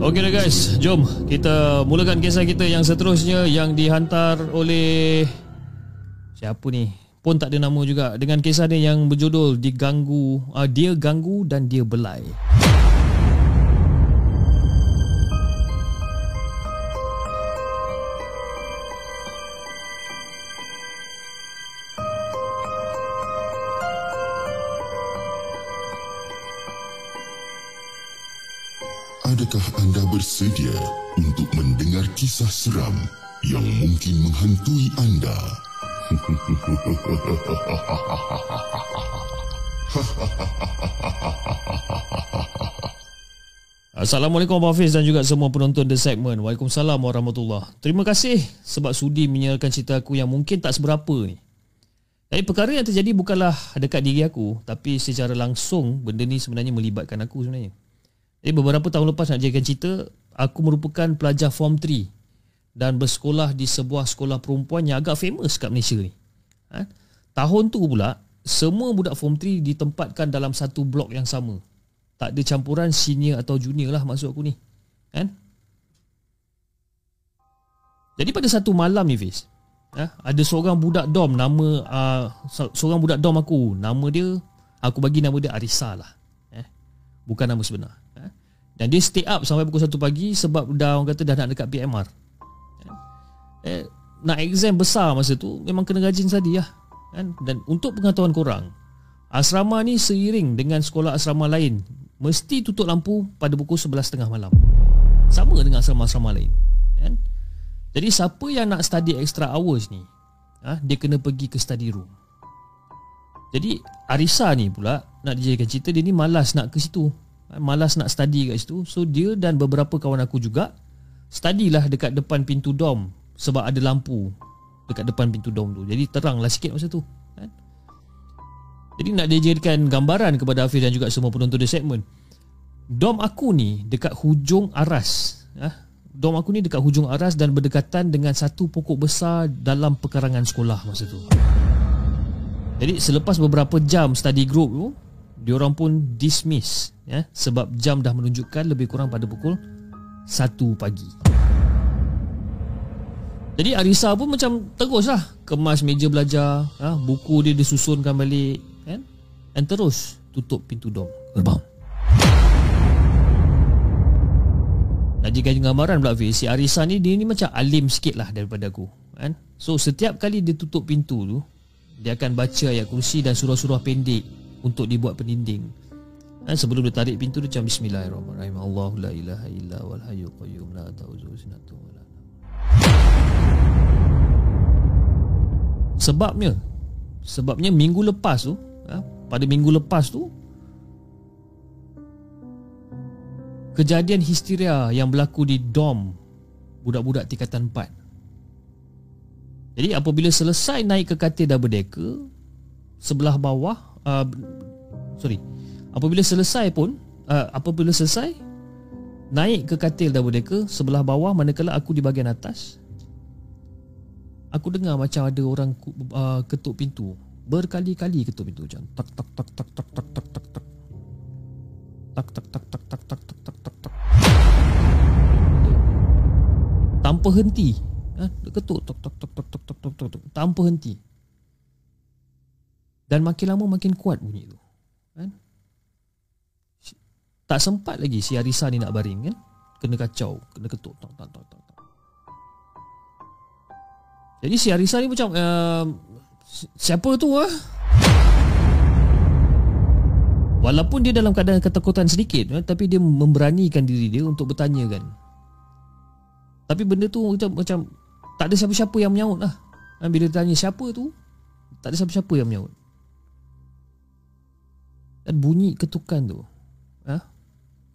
Okey dah guys, jom kita mulakan kisah kita yang seterusnya yang dihantar oleh siapa ni? Pun tak ada nama juga dengan kisah dia yang berjudul diganggu uh, dia ganggu dan dia belai Adakah anda bersedia untuk mendengar kisah seram yang mungkin menghantui anda? Assalamualaikum Abang Hafiz dan juga semua penonton The Segment. Waalaikumsalam warahmatullahi Terima kasih sebab sudi menyiarkan cerita aku yang mungkin tak seberapa ni. Tapi perkara yang terjadi bukanlah dekat diri aku Tapi secara langsung benda ni sebenarnya melibatkan aku sebenarnya. Jadi beberapa tahun lepas nak jadikan cerita Aku merupakan pelajar Form 3 dan bersekolah di sebuah sekolah perempuan yang agak famous kat Malaysia ni. Ha? Tahun tu pula, semua budak Form 3 ditempatkan dalam satu blok yang sama. Tak ada campuran senior atau junior lah maksud aku ni. Kan? Jadi pada satu malam ni Fiz, eh, ada seorang budak dom nama uh, seorang budak dom aku, nama dia aku bagi nama dia Arisa lah. Eh, bukan nama sebenar. Eh. Dan dia stay up sampai pukul 1 pagi sebab dah orang kata dah nak dekat PMR. Eh, nak exam besar masa tu memang kena rajin tadi lah. Kan? Dan untuk pengetahuan korang, asrama ni seiring dengan sekolah asrama lain mesti tutup lampu pada pukul 11.30 malam. Sama dengan asrama-asrama lain. Kan? Jadi siapa yang nak study extra hours ni ha, Dia kena pergi ke study room Jadi Arisa ni pula Nak dijadikan cerita Dia ni malas nak ke situ ha, Malas nak study kat situ So dia dan beberapa kawan aku juga Study lah dekat depan pintu dom Sebab ada lampu Dekat depan pintu dom tu Jadi terang lah sikit masa tu kan? Jadi nak dijadikan gambaran kepada Hafiz dan juga semua penonton di segmen Dom aku ni dekat hujung aras ha? dom aku ni dekat hujung aras dan berdekatan dengan satu pokok besar dalam pekarangan sekolah masa tu. Jadi selepas beberapa jam study group tu, diorang pun dismiss ya sebab jam dah menunjukkan lebih kurang pada pukul 1 pagi. Jadi Arisa pun macam teruslah kemas meja belajar, ha, buku dia disusunkan balik kan? Dan terus tutup pintu dom. Gerbang. Nak jadikan gambaran pula Fiz Si Arisa ni Dia ni macam alim sikit lah Daripada aku kan? So setiap kali dia tutup pintu tu Dia akan baca ayat kursi Dan surah-surah pendek Untuk dibuat peninding kan? Sebelum dia tarik pintu dia Macam Bismillahirrahmanirrahim Allah la ilaha illa wal hayu qayyum La ta'uzu sinatu Sebabnya Sebabnya minggu lepas tu ha? Pada minggu lepas tu kejadian histeria yang berlaku di dom budak-budak tingkatan 4. Jadi apabila selesai naik ke katil double decker sebelah bawah uh, sorry apabila selesai pun uh, apabila selesai naik ke katil double decker sebelah bawah manakala aku di bahagian atas aku dengar macam ada orang uh, ketuk pintu berkali-kali ketuk pintu macam tak tak tak tak tak tak tak tak tak tak tak tak tak tak tak tak tak tak tak tanpa henti ha ketuk tok tok tok tok tok tok tok tok tanpa henti dan makin lama makin kuat bunyi tu kan tak sempat lagi si Arisa ni nak baring kan? Kena kacau kena ketuk tok tok tok tok jadi si Arisa ni macam uh, siapa tu ah? Walaupun dia dalam keadaan ketakutan sedikit eh, Tapi dia memberanikan diri dia untuk bertanya kan? Tapi benda tu macam, macam Tak ada siapa-siapa yang menyaut lah. Eh, Bila tanya siapa tu Tak ada siapa-siapa yang menyaut. Dan bunyi ketukan tu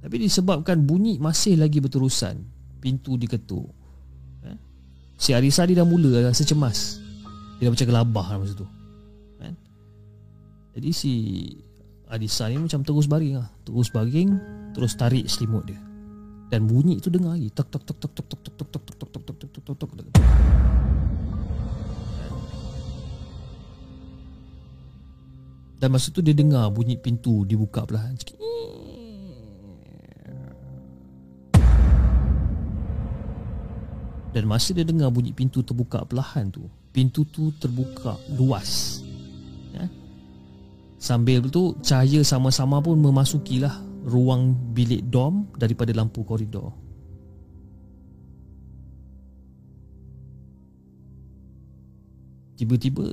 Tapi disebabkan bunyi masih lagi berterusan, pintu diketuk. Kan? Si Arisa dia dah mula rasa cemas. Dia dah macam gelabah lah masa tu. Kan? Jadi si Adisa ni macam terus baring lah Terus baring Terus tarik selimut dia Dan bunyi tu dengar lagi Tok tok tok tok tok tok tok tok tok tok tok tok tok tok tok tok Dan masa tu dia dengar bunyi pintu dibuka perlahan Dan masa dia dengar bunyi pintu terbuka perlahan tu Pintu tu terbuka luas Sambil tu cahaya sama-sama pun memasukilah ruang bilik dom daripada lampu koridor. Tiba-tiba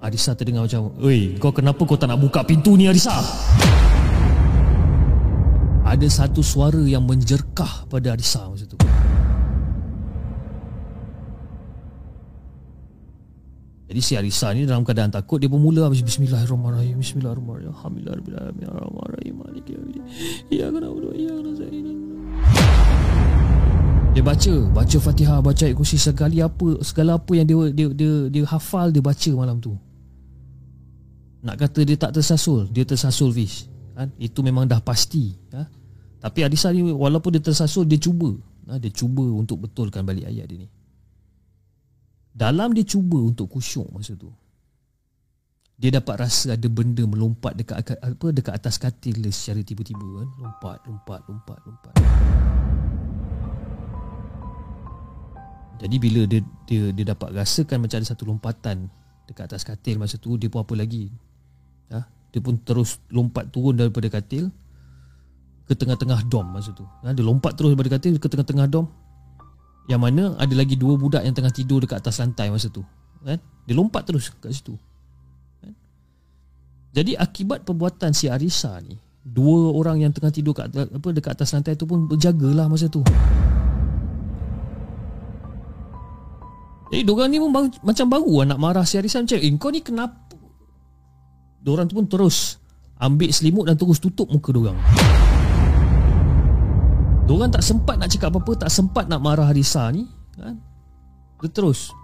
Arisa terdengar macam Oi, kau kenapa kau tak nak buka pintu ni Arisa? Ada satu suara yang menjerkah pada Arisa masa tu Jadi si Arisa ni dalam keadaan takut dia pun mula bismillahirrahmanirrahim bismillahirrahmanirrahim. Alhamdulillahirabbil malik ya kana udu ya kana dia baca baca Fatihah baca ayat kursi segala apa segala apa yang dia dia dia, dia hafal dia baca malam tu. Nak kata dia tak tersasul dia tersasul fish kan? Itu memang dah pasti ha? tapi Arisa ni walaupun dia tersasul dia cuba. Ha? dia cuba untuk betulkan balik ayat dia ni dalam dia cuba untuk kusyuk masa tu dia dapat rasa ada benda melompat dekat apa dekat atas katil dia secara tiba-tiba kan? Lompat lompat lompat lompat. Jadi bila dia dia dia dapat rasakan macam ada satu lompatan dekat atas katil masa tu dia pun apa lagi? Ha? dia pun terus lompat turun daripada katil ke tengah-tengah dom masa tu. Ha? dia lompat terus daripada katil ke tengah-tengah dom yang mana ada lagi dua budak yang tengah tidur dekat atas lantai masa tu kan dia lompat terus kat situ kan? jadi akibat perbuatan si Arisa ni dua orang yang tengah tidur kat apa dekat atas lantai tu pun berjagalah masa tu jadi dua orang ni pun bang, macam baru lah nak marah si Arisa macam eh kau ni kenapa Diorang tu pun terus ambil selimut dan terus tutup muka diorang. Diorang tak sempat nak cakap apa-apa Tak sempat nak marah Arisa ni kan? Dia terus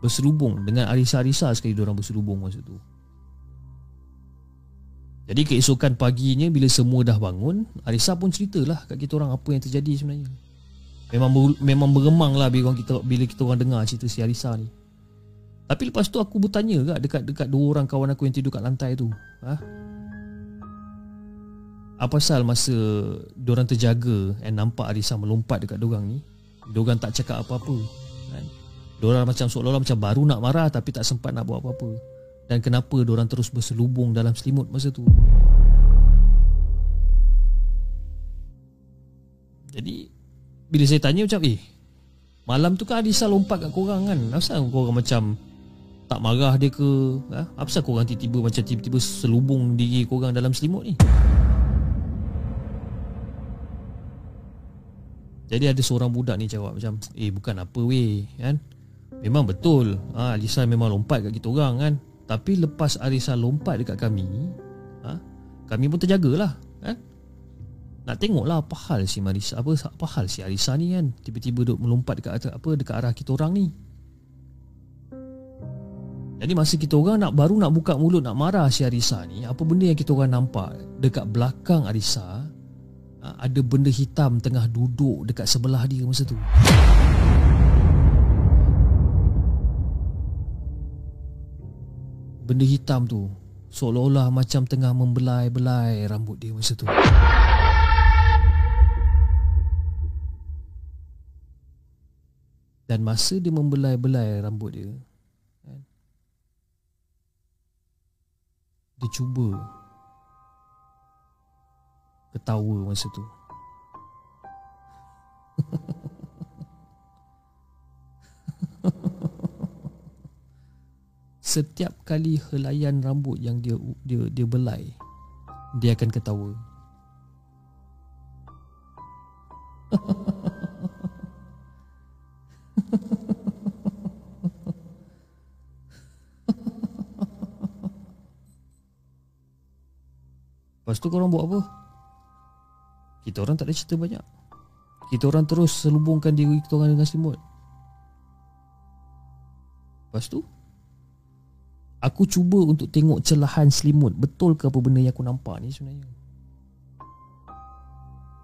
Berserubung dengan Arisa-Arisa sekali Diorang berserubung masa tu Jadi keesokan paginya Bila semua dah bangun Arisa pun ceritalah kat kita orang Apa yang terjadi sebenarnya Memang ber, memang beremang lah bila kita, bila kita orang dengar cerita si Arisa ni Tapi lepas tu aku bertanya kat Dekat, dekat dua orang kawan aku yang tidur kat lantai tu ha? Apa pasal masa diorang terjaga and nampak Arisa melompat dekat diorang ni diorang tak cakap apa-apa kan? Diorang macam seolah-olah macam baru nak marah tapi tak sempat nak buat apa-apa. Dan kenapa diorang terus berselubung dalam selimut masa tu? Jadi bila saya tanya macam eh malam tu kan Arisa lompat kat korang kan? Kenapa korang macam tak marah dia ke? Ha? apa pasal korang tiba-tiba macam tiba-tiba selubung diri korang dalam selimut ni Jadi ada seorang budak ni jawab macam Eh bukan apa weh kan? Memang betul. Ha, Alisa memang lompat kat kita orang kan? Tapi lepas Alisa lompat dekat kami ha, Kami pun terjagalah kan? Nak tengoklah apa hal si Marisa apa apa hal si Arisa ni kan? Tiba-tiba duk melompat dekat apa dekat arah kita orang ni. Jadi masa kita orang nak baru nak buka mulut nak marah si Arisa ni apa benda yang kita orang nampak dekat belakang Arisa ada benda hitam tengah duduk dekat sebelah dia masa tu. Benda hitam tu seolah-olah macam tengah membelai-belai rambut dia masa tu. Dan masa dia membelai-belai rambut dia, kan, dia cuba ketawa masa tu. Setiap kali helaian rambut yang dia dia dia belai, dia akan ketawa. Lepas tu korang buat apa? Kita orang tak ada cerita banyak. Kita orang terus selubungkan diri kita orang dengan selimut. Lepas tu Aku cuba untuk tengok celahan selimut. Betul ke apa benda yang aku nampak ni sebenarnya?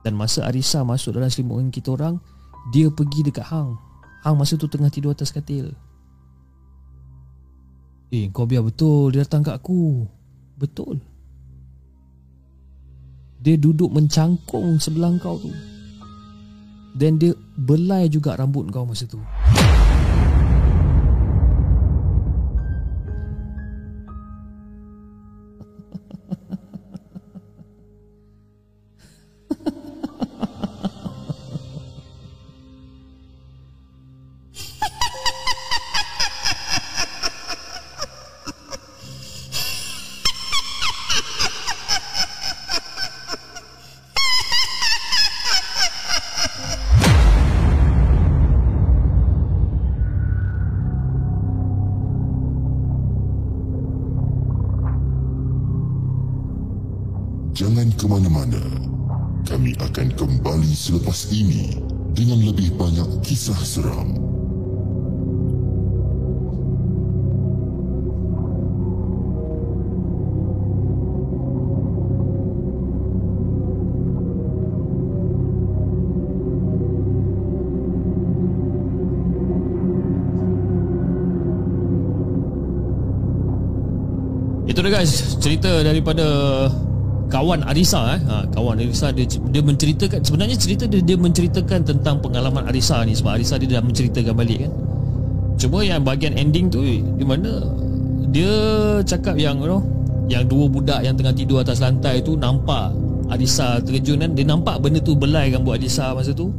Dan masa Arisa masuk dalam selimut dengan kita orang Dia pergi dekat Hang. Hang masa tu tengah tidur atas katil. Eh kau biar betul. Dia datang kat aku. Betul dia duduk mencangkung sebelah kau tu. Dan dia belai juga rambut kau masa tu Dia guys Cerita daripada Kawan Arisa eh. ha, Kawan Arisa dia, dia menceritakan Sebenarnya cerita dia, dia menceritakan Tentang pengalaman Arisa ni Sebab Arisa dia dah menceritakan balik kan. Cuma yang bahagian ending tu Di mana Dia cakap yang you know, Yang dua budak yang tengah tidur atas lantai tu Nampak Arisa terjun kan. Dia nampak benda tu belai rambut Arisa masa tu.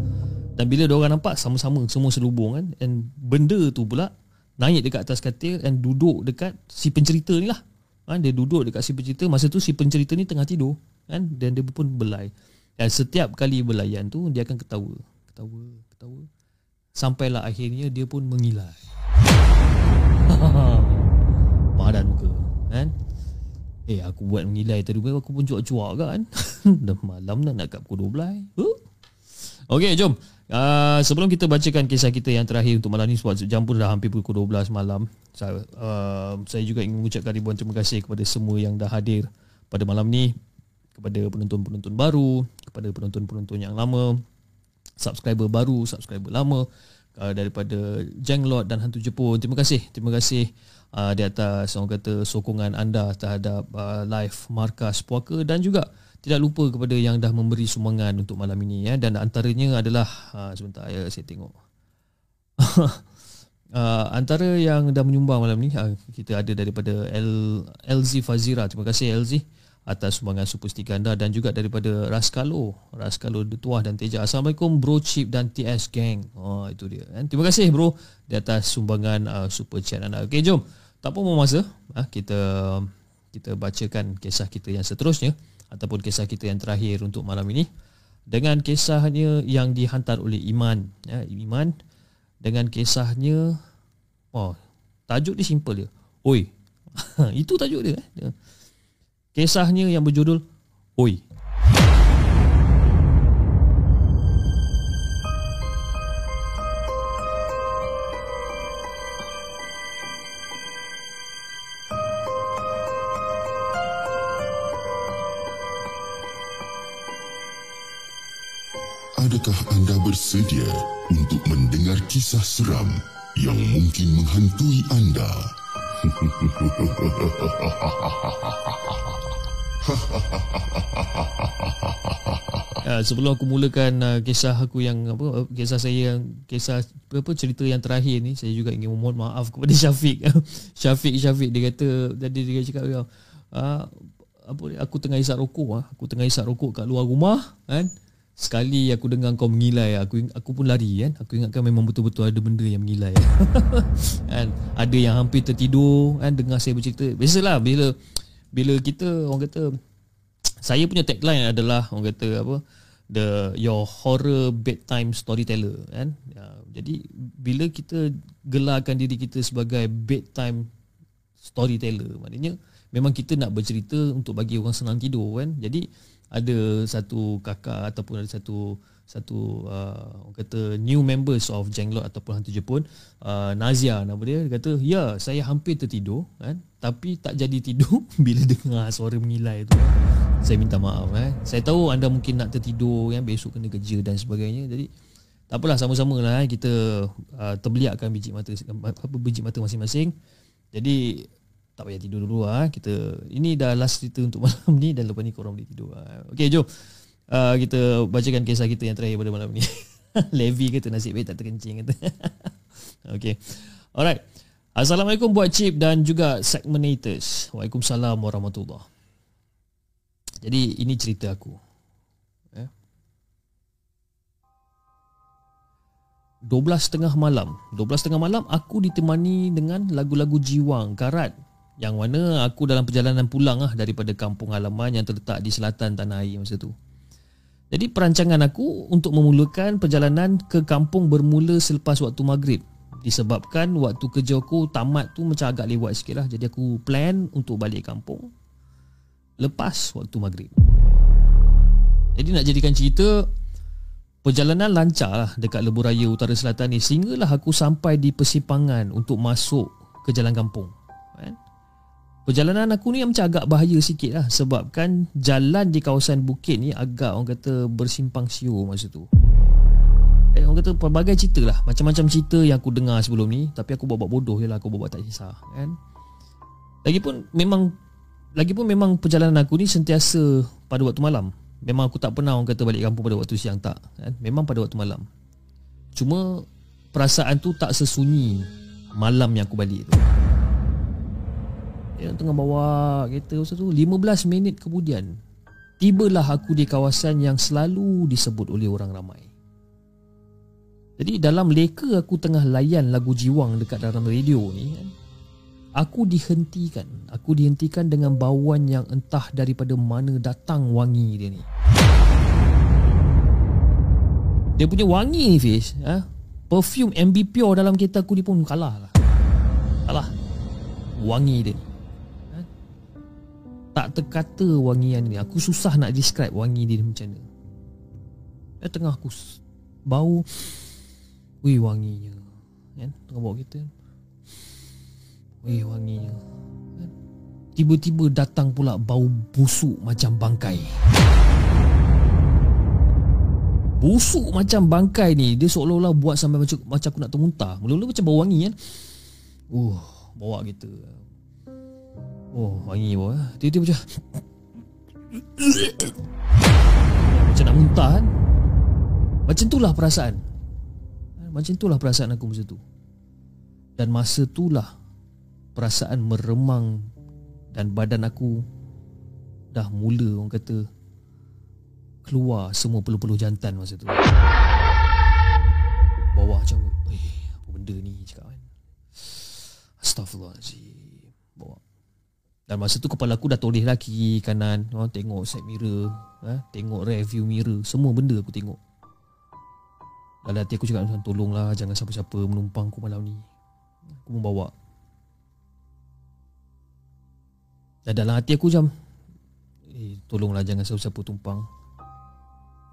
Dan bila dia orang nampak Sama-sama semua selubung kan. And benda tu pula Naik dekat atas katil Dan duduk dekat Si pencerita ni lah kan, Dia duduk dekat si pencerita Masa tu si pencerita ni tengah tidur kan, Dan dia pun belai Dan setiap kali belayan tu Dia akan ketawa. Ketawa Ketawa. Sampailah akhirnya Dia pun mengilai. Padan muka kan? Eh aku buat mengilai tadi Aku pun cuak-cuak kan? Dah malam dah nak kat pukul 12 huh? Okey jom Uh, sebelum kita bacakan kisah kita yang terakhir untuk malam ni sebab jam pun dah hampir pukul 12 malam. Saya, uh, saya juga ingin mengucapkan ribuan terima kasih kepada semua yang dah hadir pada malam ni kepada penonton-penonton baru, kepada penonton-penonton yang lama, subscriber baru, subscriber lama uh, daripada Jenglot dan Hantu Jepun. Terima kasih. Terima kasih uh, di atas orang kata sokongan anda terhadap uh, live Markas Puaka dan juga tidak lupa kepada yang dah memberi sumbangan untuk malam ini ya. Dan antaranya adalah ha, sebentar ya saya tengok. Uh, antara yang dah menyumbang malam ni uh, kita ada daripada L, LZ Fazira. Terima kasih LZ atas sumbangan super sticker anda. Dan juga daripada Raskalo Raskalo Tuah dan Teja. Assalamualaikum Bro Chip dan TS Gang. Oh, itu dia kan? terima kasih bro di atas sumbangan uh, super chat anda. Ok jom. Tak pun masa uh, kita kita bacakan kisah kita yang seterusnya ataupun kisah kita yang terakhir untuk malam ini. Dengan kisahnya yang dihantar oleh Iman ya Iman dengan kisahnya oh tajuk dia simple dia oi. Itu tajuk dia eh. kisahnya yang berjudul oi Adakah anda bersedia untuk mendengar kisah seram yang mungkin menghantui anda? Uh, sebelum aku mulakan uh, kisah aku yang apa uh, kisah saya yang kisah apa cerita yang terakhir ni saya juga ingin memohon maaf kepada Syafiq. Syafiq Syafiq dia kata tadi dia cakap uh, apa aku tengah isap rokok ah aku tengah isap rokok kat luar rumah kan sekali aku dengar kau mengilai aku aku pun lari kan? Aku ingatkan memang betul-betul ada benda yang mengilai kan? Ada yang hampir tertidur kan? Dengar saya bercerita. Biasalah bila bila kita orang kata saya punya tagline adalah orang kata apa the your horror bedtime storyteller kan? Ya, jadi bila kita gelarkan diri kita sebagai bedtime storyteller maknanya memang kita nak bercerita untuk bagi orang senang tidur kan? Jadi ada satu kakak ataupun ada satu satu uh, orang kata new members of Jenglot ataupun hantu Jepun uh, Nazia nama dia dia kata ya saya hampir tertidur kan? Tapi tak jadi tidur bila dengar suara mengilai tu. Saya minta maaf eh. Saya tahu anda mungkin nak tertidur kan? Besok kena kerja dan sebagainya. Jadi tak apalah sama-sama lah eh. kita uh, terbeliakkan biji mata apa biji mata masing-masing. Jadi tak payah tidur dulu ah. Kita ini dah last cerita untuk malam ni dan lepas ni korang boleh tidur ah. Okey jom. Uh, kita bacakan kisah kita yang terakhir pada malam ni. Levi kata nasib baik tak terkencing kata. Okey alright. Assalamualaikum buat chip dan juga segmentators waalaikumsalam warahmatullahi jadi ini cerita aku. Eh? 12 tengah malam. 12 tengah malam aku ditemani dengan lagu-lagu jiwang karat yang mana aku dalam perjalanan pulang lah daripada kampung halaman yang terletak di selatan tanah air masa tu. Jadi perancangan aku untuk memulakan perjalanan ke kampung bermula selepas waktu maghrib disebabkan waktu kerja aku tamat tu macam agak lewat sikit lah. Jadi aku plan untuk balik kampung lepas waktu maghrib. Jadi nak jadikan cerita Perjalanan lancar lah dekat Lebuh Raya Utara Selatan ni Sehinggalah aku sampai di persimpangan untuk masuk ke jalan kampung? Perjalanan aku ni macam agak bahaya sikit lah Sebabkan jalan di kawasan bukit ni agak orang kata bersimpang siur masa tu. Eh, orang kata pelbagai cerita lah. Macam-macam cerita yang aku dengar sebelum ni Tapi aku buat-buat bodoh je lah Aku buat-buat tak kisah kan? Lagipun memang Lagipun memang perjalanan aku ni sentiasa pada waktu malam. Memang aku tak pernah orang kata balik kampung pada waktu siang tak kan? Memang pada waktu malam. Cuma perasaan tu tak sesunyi malam yang aku balik tu Yang tengah bawa kereta masa tu 15 minit kemudian Tibalah aku di kawasan yang selalu disebut oleh orang ramai. Jadi dalam leka aku tengah layan lagu jiwang dekat dalam radio ni kan Aku dihentikan. Aku dihentikan dengan bauan yang entah daripada mana datang wangi dia ni. Dia punya wangi ni Fish ha? Perfume MB Pure dalam kereta aku ni pun kalah lah. Kalah. Wangi dia ni? Tak terkata wangian ni. Aku susah nak describe wangi dia ni macam mana. Dia tengah aku Bau. Wih wanginya. Kan? Tengah bawa kereta. Eh wanginya. Tiba-tiba datang pula bau busuk macam bangkai. Busuk macam bangkai ni Dia seolah-olah buat sampai macam, macam aku nak termuntah. Mula-mula macam bau wangi kan. Uh, bawa kita Oh, wangi eh. Tiba-tiba macam Macam nak muntah kan Macam itulah perasaan Macam itulah perasaan aku masa tu Dan masa itulah perasaan meremang dan badan aku dah mula orang kata keluar semua peluh-peluh jantan masa tu. Bawah macam eh apa benda ni cakap kan. Astagfirullahalazim. Dan masa tu kepala aku dah toleh lah kiri kanan, oh, tengok side mirror, eh, tengok review mirror, semua benda aku tengok. Dalam hati aku cakap tolonglah jangan siapa-siapa menumpang aku malam ni. Aku membawa Dan dalam hati aku macam Eh tolonglah jangan siapa-siapa tumpang.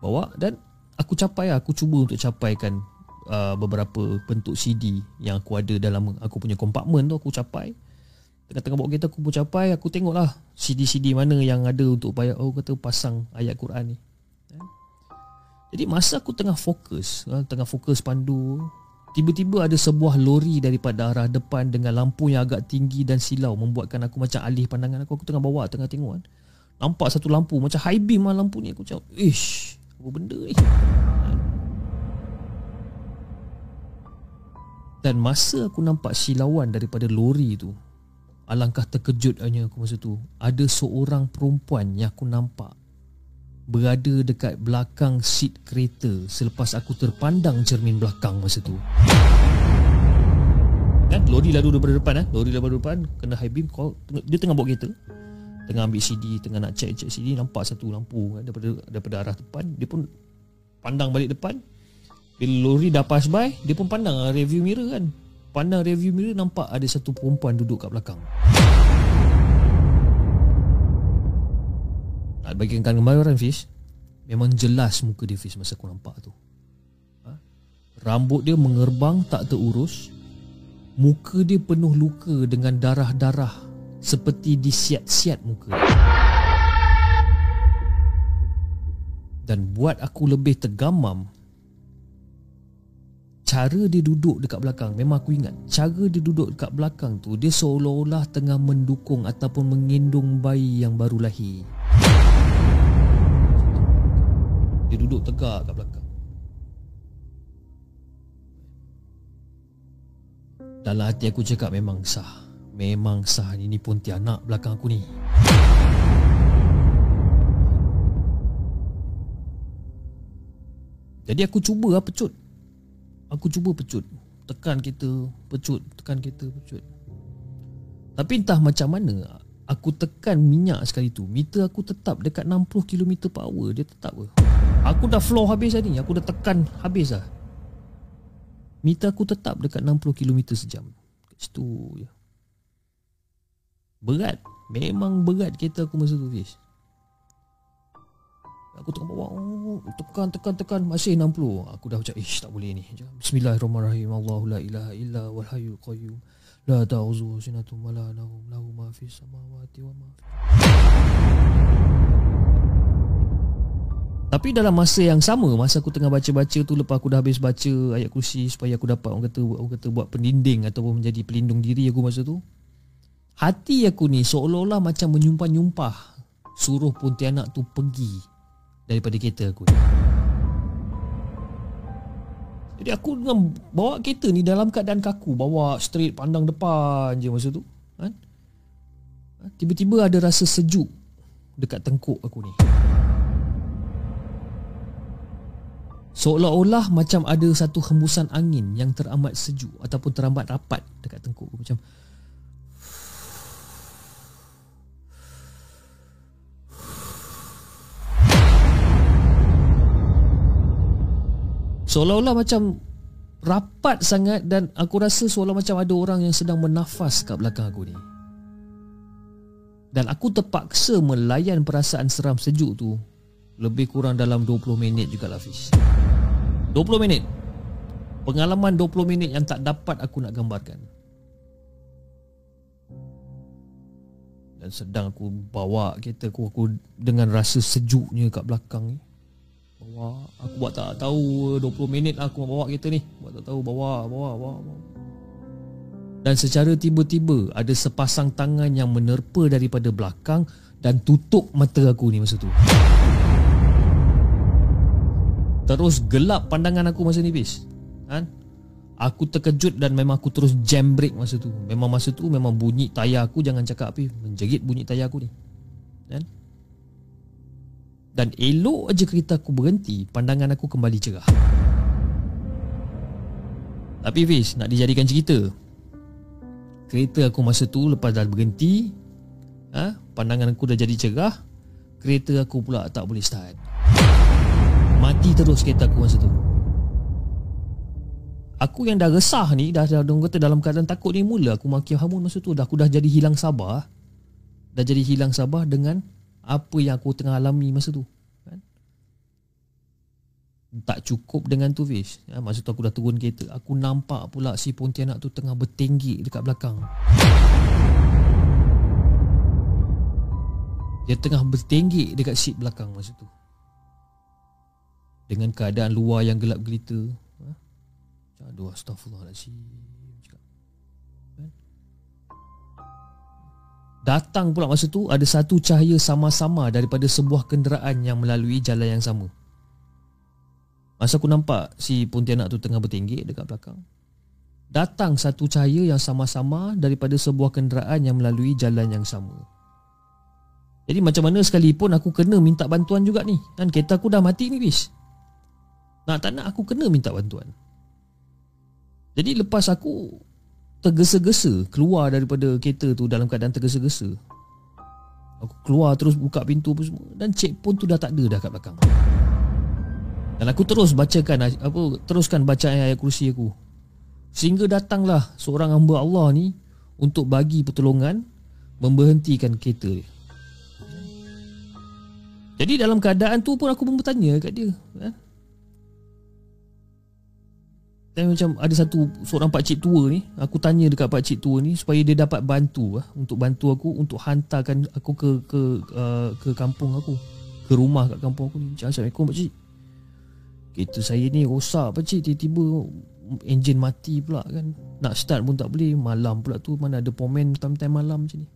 Bawa dan Aku capai lah. Aku cuba untuk capaikan uh, Beberapa bentuk CD Yang aku ada dalam Aku punya kompartmen tu Aku capai Tengah-tengah bawa kereta aku pun capai Aku tengok lah CD-CD mana yang ada Untuk upaya Oh kata pasang ayat Quran ni Jadi masa aku tengah fokus uh, Tengah fokus pandu Tiba-tiba ada sebuah lori daripada arah depan dengan lampu yang agak tinggi dan silau membuatkan aku macam alih pandangan aku. Aku tengah bawa, tengah tengok kan. Nampak satu lampu macam high beam lah lampu ni. Aku cakap, ish, apa benda ni? Dan masa aku nampak silauan daripada lori tu, alangkah terkejut hanya aku masa tu. Ada seorang perempuan yang aku nampak berada dekat belakang seat kereta selepas aku terpandang cermin belakang masa tu. Kan lori lalu daripada depan eh, lori daripada depan kena high beam call dia tengah bawa kereta. Tengah ambil CD, tengah nak check check CD nampak satu lampu kan, daripada daripada arah depan, dia pun pandang balik depan. Bila lori dah pass by, dia pun pandang review mirror kan. Pandang review mirror nampak ada satu perempuan duduk kat belakang. Nak bagikan gambaran Fish Memang jelas muka dia Fish Masa aku nampak tu ha? Rambut dia mengerbang Tak terurus Muka dia penuh luka Dengan darah-darah Seperti disiat-siat muka Dan buat aku lebih tergamam Cara dia duduk dekat belakang Memang aku ingat. Cara dia duduk dekat belakang tu Dia seolah-olah tengah mendukung Ataupun mengendung bayi yang baru lahir. Dia duduk tegak kat belakang. Dalam hati aku cakap memang sah. Memang sah Ini pun tianak belakang aku ni. Jadi aku cuba lah pecut Aku cuba pecut. Tekan kita Pecut. Tekan kita Pecut. Tapi entah macam mana Aku tekan minyak sekali tu Meter aku tetap dekat 60 km per hour. Dia tetap ke? Aku dah floor habis tadi Aku dah tekan habis lah Meter aku tetap dekat 60 km sejam. Kat situ Berat. Memang berat kereta aku masa tu Fish Aku tengah bawa oh, Tekan tekan tekan Masih 60 Aku dah macam Ish tak boleh ni. Bismillahirrahmanirrahim. Allahu la ilaha illa wal hayyul qayyum. La ta'uzu sinatu mala lahu lahu ma fi samawati wa ma fi Tapi dalam masa yang sama Masa aku tengah baca-baca tu Lepas aku dah habis baca ayat kursi Supaya aku dapat orang kata, orang kata buat pendinding Ataupun menjadi pelindung diri aku masa tu Hati aku ni seolah-olah macam menyumpah-nyumpah Suruh Pontianak tu pergi daripada kereta aku. Jadi aku dengan bawa kereta ni dalam keadaan kaku, bawa straight pandang depan je masa tu. Kan? Tiba-tiba ada rasa sejuk dekat tengkuk aku ni. Seolah-olah macam ada satu hembusan angin yang teramat sejuk ataupun teramat rapat dekat tengkuk aku macam Seolah-olah macam rapat sangat dan aku rasa seolah macam ada orang yang sedang menafas kat belakang aku ni. Dan aku terpaksa melayan perasaan seram sejuk tu lebih kurang dalam 20 minit juga lah Fish. 20 minit. Pengalaman 20 minit yang tak dapat aku nak gambarkan. Dan sedang aku bawa kereta aku, aku dengan rasa sejuknya kat belakang ni. Bawa. Aku buat tak tahu 20 minit aku bawa kereta ni. Buat tak tahu bawa Bawa Bawa, bawa. Dan secara tiba-tiba Ada sepasang tangan yang menerpa Daripada belakang Dan tutup mata aku ni masa tu. Terus gelap pandangan aku masa ni bis kan? Aku terkejut dan memang aku terus jam brake masa tu. Memang masa tu memang bunyi tayar aku Jangan cakap apa Menjerit bunyi tayar aku ni. Kan dan elok aja kereta aku berhenti Pandangan aku kembali cerah. Tapi Fiz Nak dijadikan cerita. Kereta aku masa tu Lepas dah berhenti ha, Pandangan aku dah jadi cerah Kereta aku pula tak boleh start. Mati terus kereta aku masa tu. Aku yang dah resah ni Dah, dah, dah kata dalam keadaan takut ni Mula aku maki hamun masa tu. Dah aku dah jadi hilang sabar Dah jadi hilang sabar dengan apa yang aku tengah alami masa tu? Kan? tak cukup dengan tu Fish. Ya, masa tu aku dah turun kereta. Aku nampak pula si Pontianak tu tengah bertinggi dekat belakang. Dia tengah bertinggi dekat seat belakang masa tu. Dengan keadaan luar yang gelap gelita ha? aduh astagfirullahaladzim Datang pula masa tu ada satu cahaya sama-sama daripada sebuah kenderaan yang melalui jalan yang sama. Masa aku nampak si Pontianak tu tengah bertinggi dekat belakang. Datang satu cahaya yang sama-sama daripada sebuah kenderaan yang melalui jalan yang sama. Jadi macam mana sekalipun aku kena minta bantuan juga ni. Kan kereta aku dah mati ni bis. Nak tak nak aku kena minta bantuan. Jadi lepas aku tergesa-gesa keluar daripada kereta tu dalam keadaan tergesa-gesa. Aku keluar terus buka pintu apa semua dan cek pun tu dah tak ada dah kat belakang. Dan aku terus bacakan apa teruskan bacaan ayat kursi aku. Sehingga datanglah seorang hamba Allah ni untuk bagi pertolongan memberhentikan kereta dia. Jadi dalam keadaan tu pun aku pun bertanya kat dia, eh? Dan macam ada satu seorang pak cik tua ni Aku tanya dekat pak cik tua ni Supaya dia dapat bantu lah Untuk bantu aku Untuk hantarkan aku ke ke uh, ke kampung aku Ke rumah kat kampung aku ni. Macam Assalamualaikum pak cik. Kereta saya ni rosak pak cik. Tiba-tiba enjin mati pula kan. Nak start pun tak boleh. Malam pula tu Mana ada pomen time-time malam macam ni.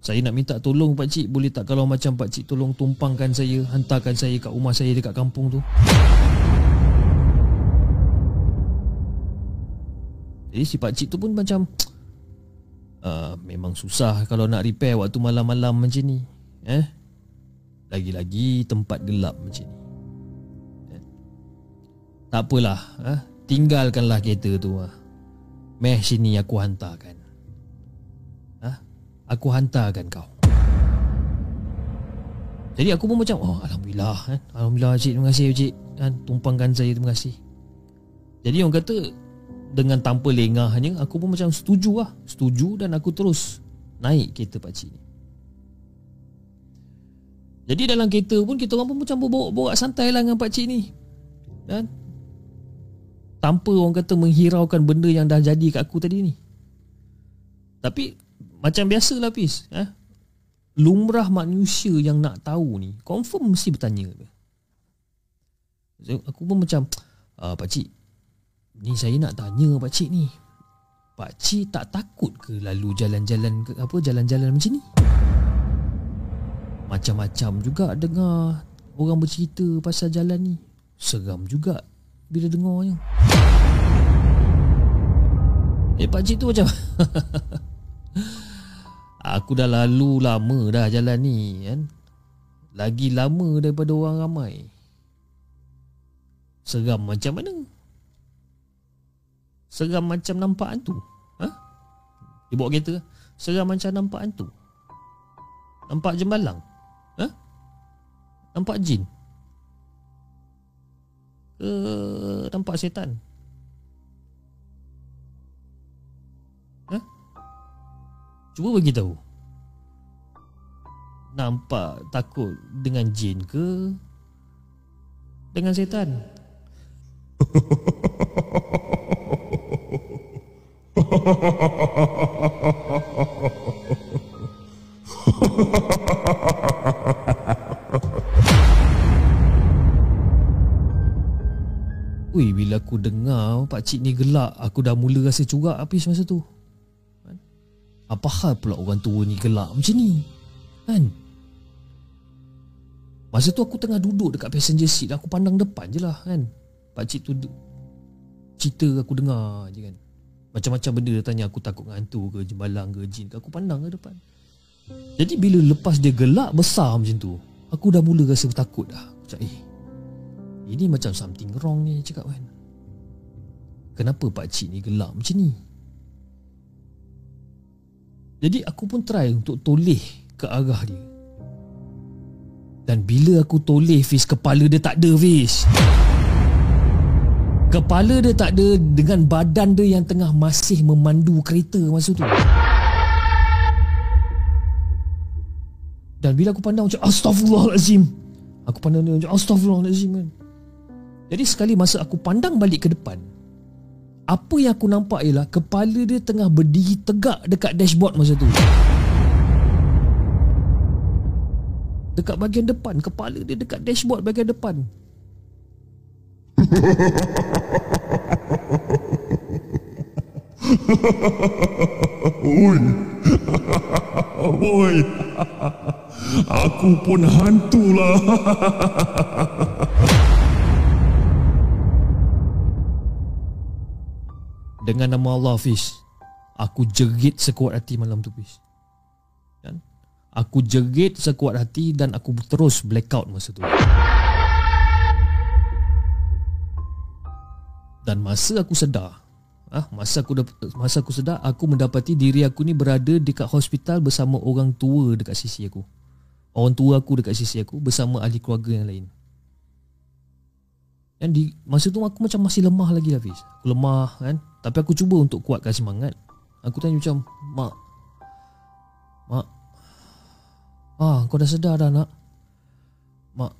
Saya nak minta tolong pak cik. Boleh tak kalau macam pak cik tolong tumpangkan saya Hantarkan saya kat rumah saya dekat kampung tu Jadi si pakcik tu pun macam uh, Memang susah kalau nak repair waktu malam-malam macam ni Eh Lagi-lagi tempat gelap macam ni eh? Tak apalah eh? Tinggalkanlah kereta tu ah. Meh sini aku hantarkan ah, Aku hantarkan kau Jadi aku pun macam Oh Alhamdulillah eh? Alhamdulillah cik Terima kasih cik kan? Tumpangkan saya Terima kasih Jadi orang kata dengan tanpa lengahnya aku pun macam setuju lah setuju dan aku terus naik kereta pakcik ni Jadi dalam kereta pun kita orang pun macam borak-borak santai lah dengan pak cik ni. Dan tanpa orang kata menghiraukan benda yang dah jadi kat aku tadi ni. Tapi macam biasa lah Pis. Eh? Lumrah manusia yang nak tahu ni, confirm mesti bertanya. Aku pun macam, ah, Pak Cik, ni saya nak tanya Pak Cik ni. Pak Cik tak takut ke lalu jalan-jalan ke apa jalan-jalan macam ni? Macam-macam juga dengar orang bercerita pasal jalan ni. Seram juga bila dengarnya. Eh Pak Cik tu macam Aku dah lalu lama dah jalan ni kan. Lagi lama daripada orang ramai. Seram macam mana? Seram macam nampak hantu. Ha? Dia bawa kereta. Seram macam nampak hantu. Nampak jembalang. Ha? Nampak jin. Ke nampak setan. Cuba bagi tahu. Nampak takut dengan jin ke? Dengan setan? Ui, bila aku dengar pak cik ni gelak, aku dah mula rasa curak habis masa tu. Apa hal pula orang tua ni gelak macam ni? Kan? Masa tu aku tengah duduk dekat passenger seat Aku pandang depan je lah kan Pakcik tu Cerita aku dengar je kan Macam-macam benda dia tanya Aku takut dengan hantu ke Jembalang ke jin ke? Aku pandang ke depan. Jadi bila lepas dia gelak besar macam tu Aku dah mula rasa takut dah. Cakap eh Ini macam something wrong ni cakap kan? Kenapa pakcik ni gelak macam ni? Jadi aku pun try untuk toleh ke arah dia. Dan bila aku toleh Fiz kepala dia tak ada Fiz. Kepala dia tak ada dengan badan dia yang tengah masih memandu kereta masa tu. Dan bila aku pandang macam Astaghfirullahalazim. Aku pandang dia macam Astaghfirullahalazim kan. Jadi sekali masa aku pandang balik ke depan, apa yang aku nampak ialah kepala dia tengah berdiri tegak dekat dashboard masa tu. Dekat bahagian depan, kepala dia dekat dashboard bahagian depan. Oi. Oi. Aku pun hantulah. Dengan nama Allah Fiz Aku jerit sekuat hati malam tu Fiz kan? Aku jerit sekuat hati Dan aku terus blackout masa tu Dan masa aku sedar ah, masa aku masa aku sedar aku mendapati diri aku ni berada dekat hospital bersama orang tua dekat sisi aku. Orang tua aku dekat sisi aku bersama ahli keluarga yang lain. Dan di masa tu aku macam masih lemah lagi Hafiz. Aku lemah kan. Tapi aku cuba untuk kuatkan semangat. Aku tanya macam, "Mak. Mak. Ah, kau dah sedar dah nak? Mak.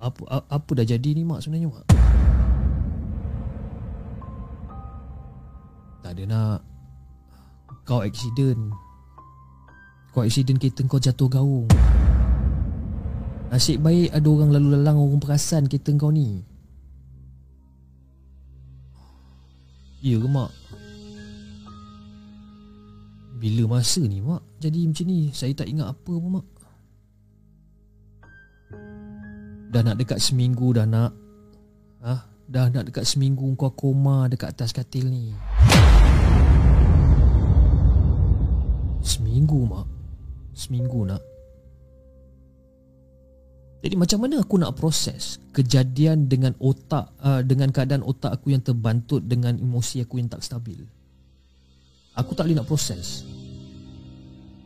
Apa apa dah jadi ni mak sebenarnya mak?" Tak ada nak. Kau accident. Kau accident kereta kau jatuh gaung. Nasib baik ada orang lalu lalang orang perasan kereta kau ni. Ya ke mak? Bila masa ni mak Jadi macam ni Saya tak ingat apa pun mak Dah nak dekat seminggu dah nak ha? Dah nak dekat seminggu kau koma dekat atas katil ni Seminggu mak Seminggu nak jadi macam mana aku nak proses kejadian dengan otak uh, dengan keadaan otak aku yang terbantut dengan emosi aku yang tak stabil? Aku tak boleh nak proses.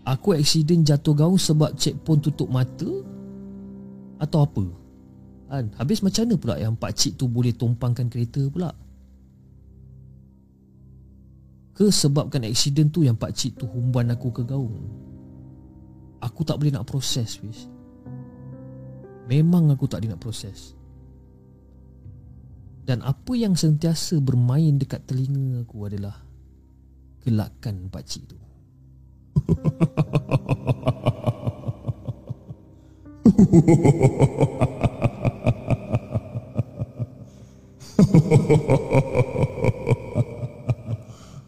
Aku accident jatuh gaung sebab checkpoint tutup mata atau apa? Kan? Habis macam mana pula yang pak cik tu boleh tumpangkan kereta pula? Ke sebabkan accident tu yang pak cik tu humban aku ke gaung? Aku tak boleh nak proses, Fish. Memang aku tak ada nak proses. Dan apa yang sentiasa bermain dekat telinga aku adalah gelakan pakcik tu.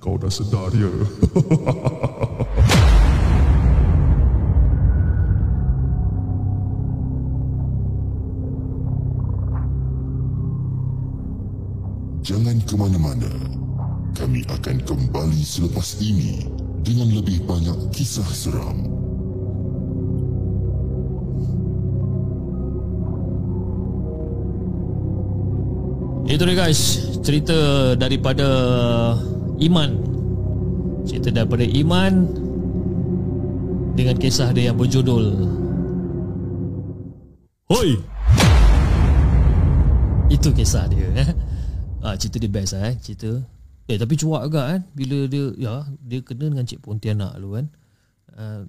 Kau dah sedar ya? Cerita daripada Iman. Cerita daripada Iman Dengan kisah dia yang berjudul Hoi! Itu kisah dia eh. ah, Cerita dia best eh. Cerita. Eh tapi cuak agak kan Bila dia ya Dia kena dengan Cik Pontianak dulu kan. Ah,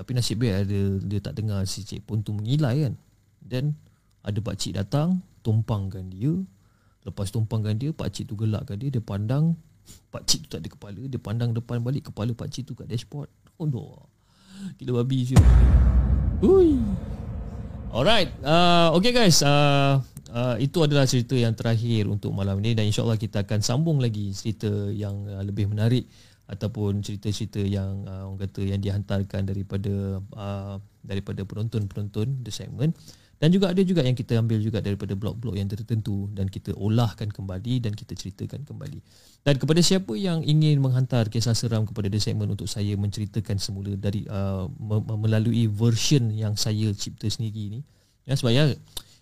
Tapi nasib baik dia, dia tak dengar si Cik Pon tu mengilai kan. Dan ada pakcik datang Tumpangkan dia Lepas tumpangkan dia Pakcik tu gelakkan dia Dia pandang Pakcik tu tak ada kepala Dia pandang depan balik Kepala pakcik tu kat dashboard. Oh no. Gila babi siu Hui. Alright uh, Okay guys. Uh, uh, Itu adalah cerita yang terakhir Untuk malam ni Dan insyaAllah kita akan sambung lagi Cerita yang uh, lebih menarik Ataupun cerita-cerita yang uh, Orang kata yang dihantarkan daripada uh, Daripada penonton-penonton The segment dan juga ada juga yang kita ambil juga daripada blog-blog yang tertentu dan kita olahkan kembali dan kita ceritakan kembali. Dan kepada siapa yang ingin menghantar kisah seram kepada The Segment untuk saya menceritakan semula dari uh, melalui version yang saya cipta sendiri ni. Ya, sebab ya,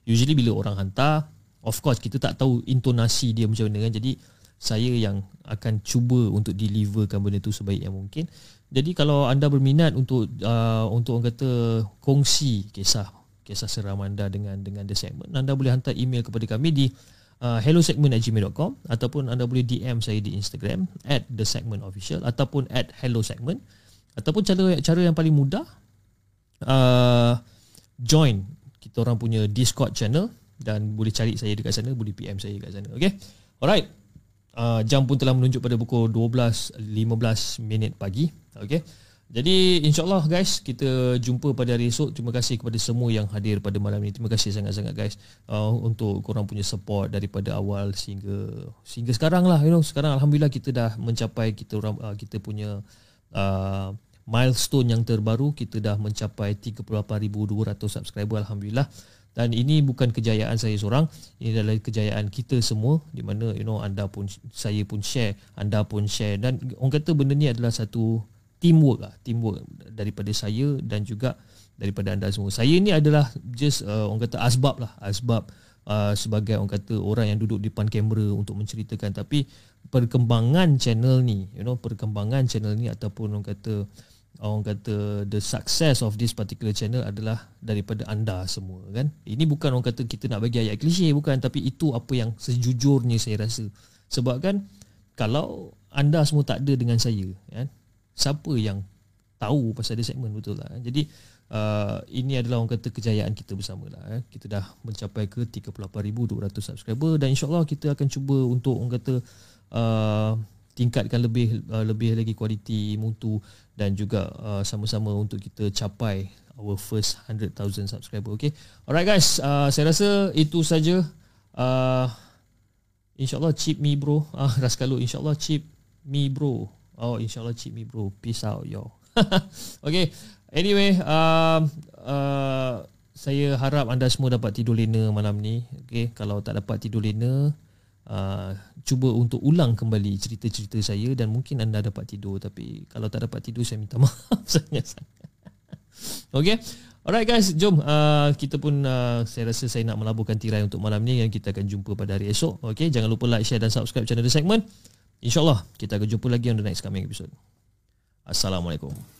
usually bila orang hantar, of course kita tak tahu intonasi dia macam mana kan. Jadi saya yang akan cuba untuk deliverkan benda tu sebaik yang mungkin. Jadi kalau anda berminat untuk uh, untuk orang kata kongsi kisah kisah seram anda dengan dengan The Segment. Anda boleh hantar email kepada kami di uh, hellosegment@gmail.com ataupun anda boleh DM saya di Instagram at The Segment Official ataupun at Hello Segment. Ataupun cara cara yang paling mudah uh, join. Kita orang punya Discord channel dan boleh cari saya dekat sana boleh PM saya dekat sana. Okay? Alright. Uh, jam pun telah menunjuk pada pukul 12.15 minit pagi. Okay jadi insyaAllah guys kita jumpa pada hari esok. Terima kasih kepada semua yang hadir pada malam ini. Terima kasih sangat-sangat guys uh, untuk korang punya support daripada awal sehingga sehingga sekarang lah. You know, sekarang Alhamdulillah kita dah mencapai kita uh, kita punya uh, milestone yang terbaru. Kita dah mencapai 38,200 subscriber Alhamdulillah. Dan ini bukan kejayaan saya seorang, ini adalah kejayaan kita semua di mana you know anda pun saya pun share, anda pun share dan orang kata benda ni adalah satu teamwork lah teamwork daripada saya dan juga daripada anda semua. Saya ni adalah just uh, orang kata asbab lah. Asbab uh, sebagai orang kata orang yang duduk depan kamera untuk menceritakan. Tapi perkembangan channel ni you know perkembangan channel ni ataupun orang kata orang kata the success of this particular channel adalah daripada anda semua kan? Ini bukan orang kata kita nak bagi ayat klise bukan. Tapi itu apa yang sejujurnya saya rasa. Sebab kan kalau anda semua tak ada dengan saya kan siapa yang tahu pasal dia segmen betul lah. Jadi uh, ini adalah orang kata kejayaan kita bersama lah. Eh. Kita dah mencapai ke 38,200 subscriber dan insyaAllah kita akan cuba untuk orang kata uh, tingkatkan lebih uh, lebih lagi kualiti mutu dan juga uh, sama-sama untuk kita capai our first 100,000 subscriber. Okay. Alright guys, uh, saya rasa itu saja. Uh, InsyaAllah chip me bro. Ah, Raskalo insyaAllah chip me bro. Oh insyaAllah cheat me bro. Peace out yo. Okay. Anyway um, uh, Saya harap anda semua dapat tidur lena malam ni. Okay. Kalau tak dapat tidur lena uh, Cuba untuk ulang kembali cerita-cerita saya Dan mungkin anda dapat tidur. Tapi kalau tak dapat tidur Saya minta maaf sangat-sangat. Okay. Alright guys, jom uh, kita pun uh, saya rasa saya nak melaburkan tirai untuk malam ni. Dan kita akan jumpa pada hari esok. Okay, jangan lupa like, share dan subscribe channel The Segment. InsyaAllah kita akan jumpa lagi on the next coming episode. Assalamualaikum.